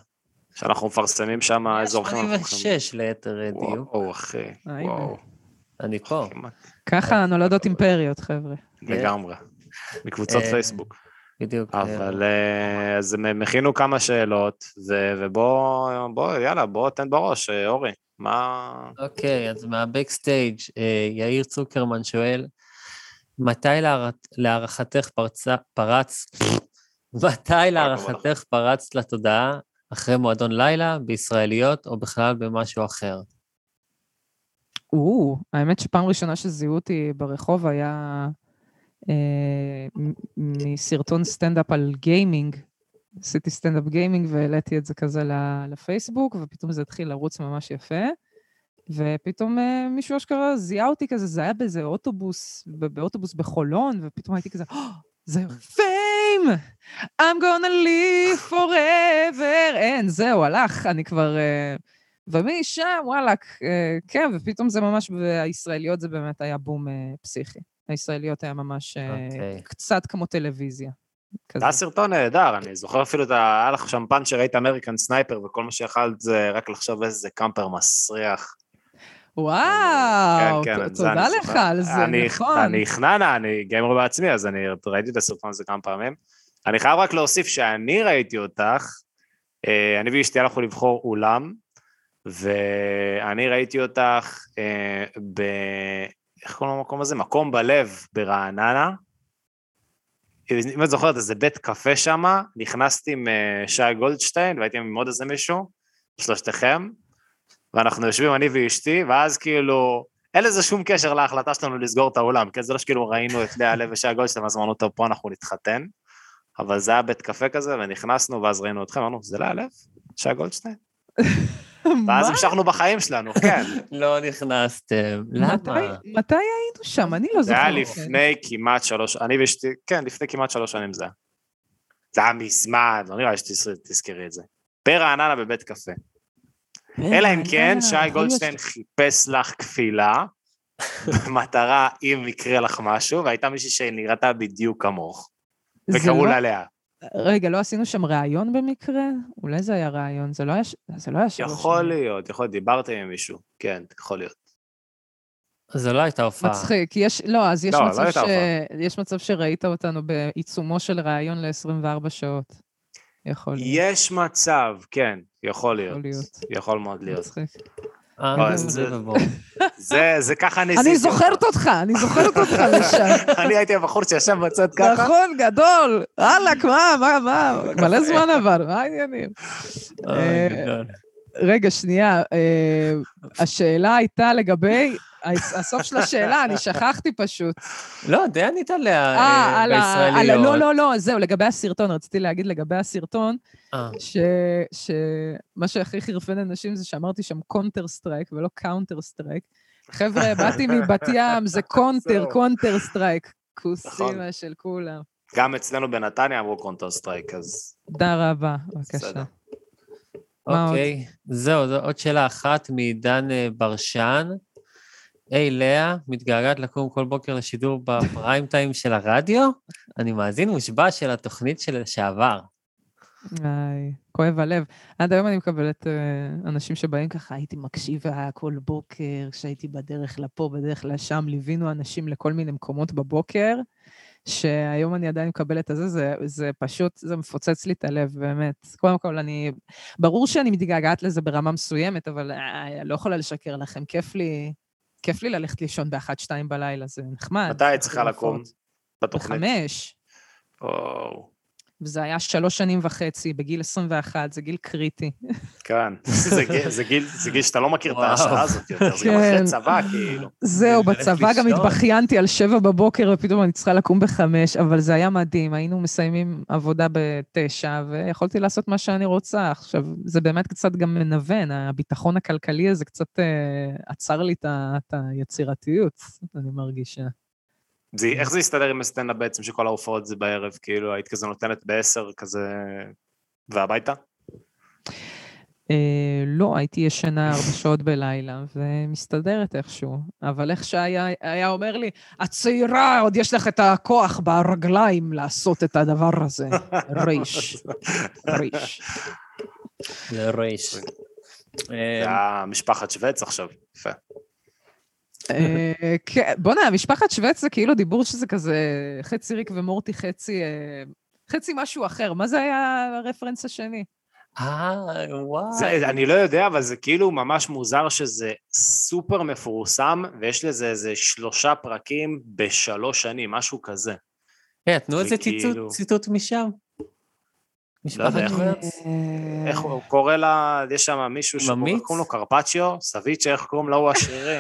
שאנחנו מפרסמים שם איזה אורחים. אנחנו הולכים- 86 ליתר דיוק. וואו, אחי. וואו. אני פה. ככה נולדות אימפריות, חבר'ה. לגמרי. מקבוצות אה, פייסבוק. בדיוק. אבל אה, אז הם הכינו כמה שאלות, ובוא, בוא, יאללה, בוא תן בראש, אה, אורי. מה... אוקיי, אז מהבקסטייג' אה, יאיר צוקרמן שואל, מתי להערכתך פרצה, פרץ, מתי להערכתך פרצת לתודעה אחרי מועדון לילה, בישראליות או בכלל במשהו אחר? או, האמת שפעם ראשונה שזיהו אותי ברחוב היה אה, מסרטון סטנדאפ על גיימינג. עשיתי סטנדאפ גיימינג והעליתי את זה כזה לפייסבוק, ופתאום זה התחיל לרוץ ממש יפה. ופתאום אה, מישהו אשכרה זיהה אותי כזה, זה היה באיזה אוטובוס, באוטובוס בחולון, ופתאום הייתי כזה, "אה, זה fame! I'm gonna live forever! אין, זהו, הלך, אני כבר... אה, ומשם, וואלכ, אה, כן, ופתאום זה ממש, והישראליות זה באמת היה בום אה, פסיכי. הישראליות היה ממש אה, אוקיי. קצת כמו טלוויזיה. זה היה סרטון נהדר, אני זוכר אפילו את ה... היה לך שם פאנץ' שראית American Sniper, וכל מה שיכולת זה רק לחשוב איזה camper מסריח. וואו, כן, כן, תודה. לך על זה, נכון. אני חננה, אני גיימר בעצמי, אז אני ראיתי את הסרטון הזה כמה פעמים. אני חייב רק להוסיף שאני ראיתי אותך, אני ואשתי הלכנו לבחור אולם, ואני ראיתי אותך אה, ב... איך קוראים למקום הזה? מקום בלב ברעננה. אם את זוכרת, איזה בית קפה שם, נכנסתי עם אה, שי גולדשטיין, והייתי עם עוד איזה מישהו, שלושתכם, ואנחנו יושבים, אני ואשתי, ואז כאילו, אין לזה שום קשר להחלטה שלנו לסגור את האולם, כן? זה לא שכאילו ראינו את לאה לב ושי גולדשטיין, ואז אמרנו, טוב, פה אנחנו נתחתן, אבל זה היה בית קפה כזה, ונכנסנו, ואז ראינו אתכם, אמרנו, זה לאה לב? שי גולדשטיין? ואז? המשכנו בחיים שלנו, כן. לא נכנסתם. למה? מתי היינו שם? אני לא זה זוכרת. היה לפני כמעט שלוש, אני ואשתי, כן, לפני כמעט שלוש שנים זה היה. זה היה מזמן, לא נראה לי שתזכרי את זה. ברעננה בבית קפה. אלא אם כן, שי גולדשטיין חיפש לך כפילה, במטרה אם יקרה לך משהו, והייתה מישהי שנראתה בדיוק כמוך, זה וקראו לא- לה לאה. רגע, לא עשינו שם ראיון במקרה? אולי זה היה ראיון, זה לא היה זה לא היה שלוש יכול שנים. להיות, יכול להיות, דיברתם עם מישהו, כן, יכול להיות. זו לא הייתה הופעה. מצחיק, יש, לא, אז יש, לא, לא מצב הייתה ש... יש מצב שראית אותנו בעיצומו של ראיון ל-24 שעות. יכול להיות. יש מצב, כן, יכול להיות. יכול להיות. יכול מאוד להיות. מצחיק. אבל זה- ככה נזיז. אני זוכרת אותך, אני זוכרת אותך לשם. אני הייתי הבחור שישב בצד ככה. נכון, גדול. וואלכ, מה, מה, מה, מלא זמן עבר, מה העניינים? אה, גדול. רגע, שנייה, אה, השאלה הייתה לגבי, הסוף של השאלה, אני שכחתי פשוט. לא, די ענית עליה אה, על ה... על- בישראליות. לא, לא, לא, זהו, לגבי הסרטון, רציתי להגיד לגבי הסרטון, אה, ש... שמה שהכי חרפן אנשים זה שאמרתי שם קונטר סטרייק ולא קאונטר סטרייק. חבר'ה, באתי מבת ים, זה קונטר. קונטר סטרייק. כוסימה נכון. של כולם. גם אצלנו בנתניה אמרו קונטר סטרייק, אז תודה רבה, בבקשה. אוקיי, זהו, זו עוד שאלה אחת מעידן אה, ברשן. היי, לאה, מתגעגעת לקום כל בוקר לשידור בפריים טיים של הרדיו? אני מאזין מושבע של התוכנית של לשעבר. איי, כואב הלב. עד היום אני מקבלת אה, אנשים שבאים ככה, הייתי מקשיבה כל בוקר, כשהייתי בדרך לפה, בדרך לשם, ליווינו אנשים לכל מיני מקומות בבוקר, שהיום אני עדיין מקבלת את זה, זה, זה פשוט, זה מפוצץ לי את הלב, באמת. קודם כל, אני... ברור שאני מתגעגעת לזה ברמה מסוימת, אבל אה, לא יכולה לשקר לכם, כיף לי, כיף לי ללכת לישון באחת, שתיים בלילה, זה נחמד. מתי היית צריכה לקום. בתוכנית? בחמש. או, וזה היה שלוש שנים וחצי, בגיל 21, זה גיל קריטי. כן. זה גיל- זה גיל- זה גיל שאתה לא מכיר את. השעה הזאת יותר, זה גם כן. אחרי צבא, כאילו. זהו, בצבא גם. התבכיינתי על שבע בבוקר, ופתאום אני צריכה לקום בחמש, אבל זה היה מדהים, היינו מסיימים עבודה בתשע, ויכולתי לעשות מה שאני רוצה. עכשיו, זה באמת קצת גם מנוון, הביטחון הכלכלי הזה קצת אה, עצר לי את היצירתיות, אני מרגישה. זה- איך זה הסתדר עם הסטנדאפ בעצם, שכל ההופעות זה בערב, כאילו, היית כזה נותנת בעשר כזה, והביתה? אה, לא, הייתי ישנה ארבע שעות בלילה, ומסתדרת איכשהו. אבל איך שהיה היה אומר לי, את צעירה, עוד יש לך את הכוח ברגליים לעשות את הדבר הזה. ריש, ריש. זה ריש. זה אה, היה משפחת שווץ עכשיו, יפה. אה, כן, בוא'נה, משפחת שווץ זה כאילו דיבור שזה כזה חצי ריק ומורטי, חצי... אה, חצי משהו אחר. מה זה היה הרפרנס השני? אה, וואי. זה, אני לא יודע, אבל זה כאילו ממש מוזר שזה סופר מפורסם, ויש לזה איזה שלושה פרקים בשלוש שנים, משהו כזה. כן, תנו איזה ציטוט- ציטוט משם. לא משפחת איך- הוא קורא לה, יש שם מישהו שקוראים? לו קרפצ'יו, סביצ'ה, איך קוראים לו הוא השרירי?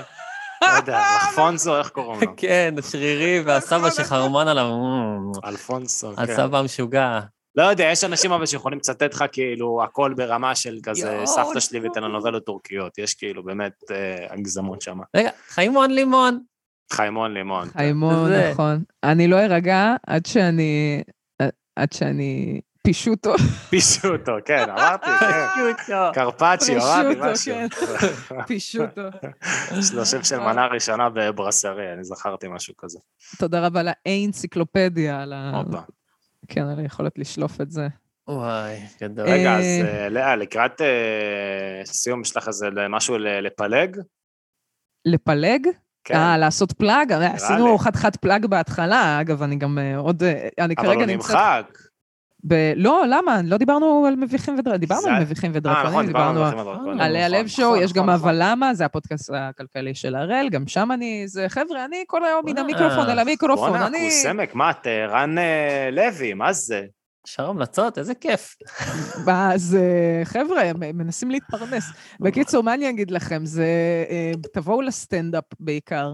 לא יודע, אלפונסו, איך קוראים לו? כן, שרירי, והסבא שחרמן עליו, "מ, אלפונסו, כן. הסבא המשוגע. לא יודע, יש אנשים אבל שיכולים לצטט לך כאילו הכל ברמה של כזה סבתא שלי. וטלנובלות טורקיות, יש כאילו באמת אה, הגזמות שם. רגע, חיימון לימון. חיימון לימון. כן. חיימון, נכון. אני לא ארגע עד שאני... עד שאני פישוטו. פישו אותו, כן, אמרתי, כן. קרפצ'יו, אמרתי משהו. פישוטו, פישוטו. יש לו שם של מנה ראשונה בברסרי, אני זכרתי משהו כזה. תודה רבה לאנציקלופדיה, על ה... כן, על היכולת לשלוף את זה. וואי, גדול. רגע, אז אה, אה, לאה, לקראת אה, סיום יש לך איזה משהו לפלג? לפלג? כן. אה, לעשות פלאג? עשינו. חתיכת פלאג בהתחלה, אגב, אני גם עוד... אני אבל כרגע הוא נמצאת... נמחק. ב... לא, למה? לא דיברנו על מביכים ודרקונים. דיברנו על מביכים אה, נכון, ודרקונים, דיברנו על. על לאה נכון, שואו, נכון, יש גם נכון, אבל למה, זה הפודקאסט הכלכלי של הראל, גם שם אני, זה חבר'ה, אני כל היום מן. המיקרופון אל המיקרופון, בואנה, אני... קוסמק, מה, את רן אה, לוי, מה זה? שאר המלצות, איזה כיף. אז אה, חבר'ה, הם מנסים להתפרנס. בקיצור, מה אני אגיד לכם? זה, תבואו לסטנדאפ בעיקר.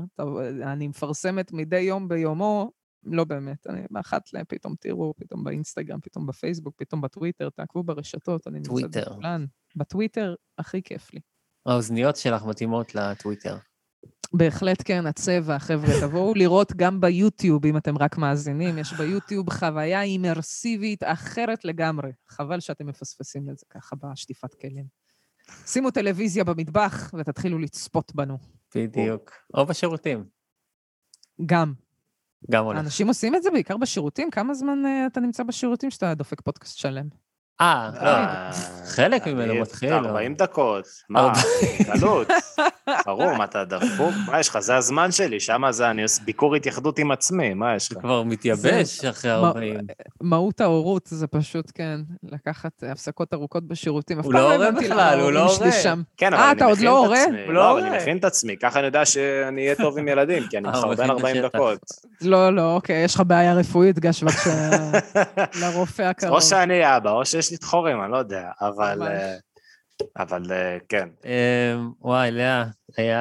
אני מפרסמת מדי יום ביומו, לא באמת, אני באחת להם, פתאום תראו, פתאום באינסטגרם, פתאום בפייסבוק, פתאום בטוויטר, תעקבו ברשתות, אני נמצאת. בכולן. בטוויטר הכי כיף לי. האוזניות שלך מתאימות לטוויטר. בהחלט כן, הצבע, חבר'ה, תבואו לראות גם ביוטיוב, אם אתם רק מאזינים, יש ביוטיוב חוויה אימרסיבית אחרת לגמרי. חבל שאתם מפספסים את זה ככה בשטיפת כלים. שימו טלוויזיה במטבח ותתחילו לצפות בנו. בדיוק. או בשירותים, גם. גם הולך. אנשים עושים את זה בעיקר בשירותים? כמה זמן אה, אתה נמצא בשירותים שאתה דופק פודקאסט שלם? אה, לא. אה, חלק ממנו אני- מתחיל, 40 או- דקות. מה. קלות. ברור, מה אתה דפוק? מה יש לך? זה הזמן שלי, שם זה אני עושה ביקור התייחדות עם עצמי, מה יש לך? כבר מתייבש אחרי מה- 40. מהות ההורות זה פשוט, כן, לקחת אה, הפסקות ארוכות בשירותים. אף הוא פעם לא הורה הבנתי בכלל, למה הוא לא הורה. שם. כן, אה, אבל אתה אני עוד מכין לא את הורה? עצמי. הוא לא לא, אבל אני הורה. מכין את עצמי, ככה אני יודע שאני אהיה טוב עם ילדים, כי אני אה, הוא מחרבן מכין את 40 השטח. דקות. לא, לא, אוקיי, יש לך בעיה רפואית, גש בבקשה לרופא הקרוב. או שאני אבא, או שיש לי דחורים, אני לא יודע, אבל... ממש. אה, אבל אה, כן. אמ, וואי, לאה, היה,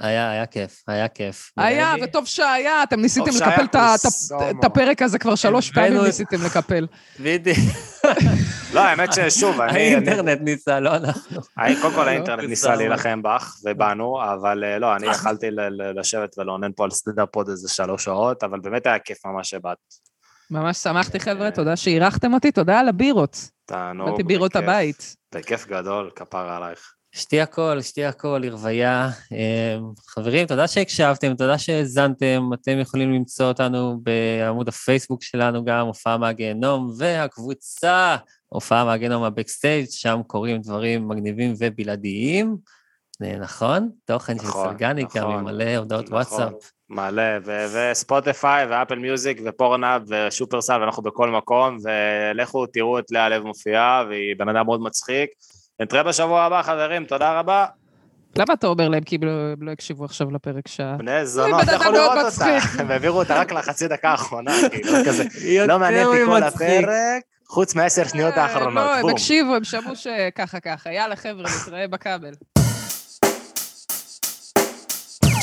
אה, היה, היה כיף, היה כיף. היה, וטוב שהיה, אתם ניסיתם לקפל את את. את הפרק הזה כבר שלוש פעמים את- ניסיתם לקפל. בדיוק. לא, האמת ששוב, אני... האינטרנט ניסה, לא אנחנו. קודם כל לא, האינטרנט ניסה. להילחם בך ובנו, אבל אה, לא, אני יכלתי לשבת ולעונן פה על סטנדאפ עוד איזה שלוש שעות, אבל באמת היה כיף ממש שבאת. ממש שמחתי, חבר'ה, תודה שאירחתם אותי, תודה על הבירות. תענוג. באתי בירות בכיף. הבית. בכיף גדול, כפרה עלייך. שתי הכל, שתי הכל, לרוויה. אמ, חברים, תודה שהקשבתם, תודה שהאזנתם. אתם יכולים למצוא אותנו בעמוד הפייסבוק שלנו גם, הופעה מהגיהנום, והקבוצה, הופעה מהגיהנום הבקסטייג', שם קורים דברים מגניבים ובלעדיים. אה, נכון? תוכן של נכון, סרגניקה, נכון, ממלא הודעות נכון. וואטסאפ. מלא, ו- וספוטיפיי, ואפל מיוזיק, ופורנהאב, ושופרסל, ואנחנו בכל מקום, ולכו תראו את לאה לב מופיעה, והיא בן אדם מאוד מצחיק. נתראה בשבוע הבא, חברים, תודה רבה. למה אתה אומר להם? כי הם לא- לא הקשיבו עכשיו לפרק שעה. בני זונות, אתה יכול לראות אותה. הם העבירו אותה רק לחצי דקה האחרונה, כאילו, כזה. לא מעניין אותי כל. הפרק, חוץ מעשר שניות אה, האחרונות. לא, הם. הקשיבו, הם שמעו שככה ככה. יאללה, חבר'ה, נתראה בכבל.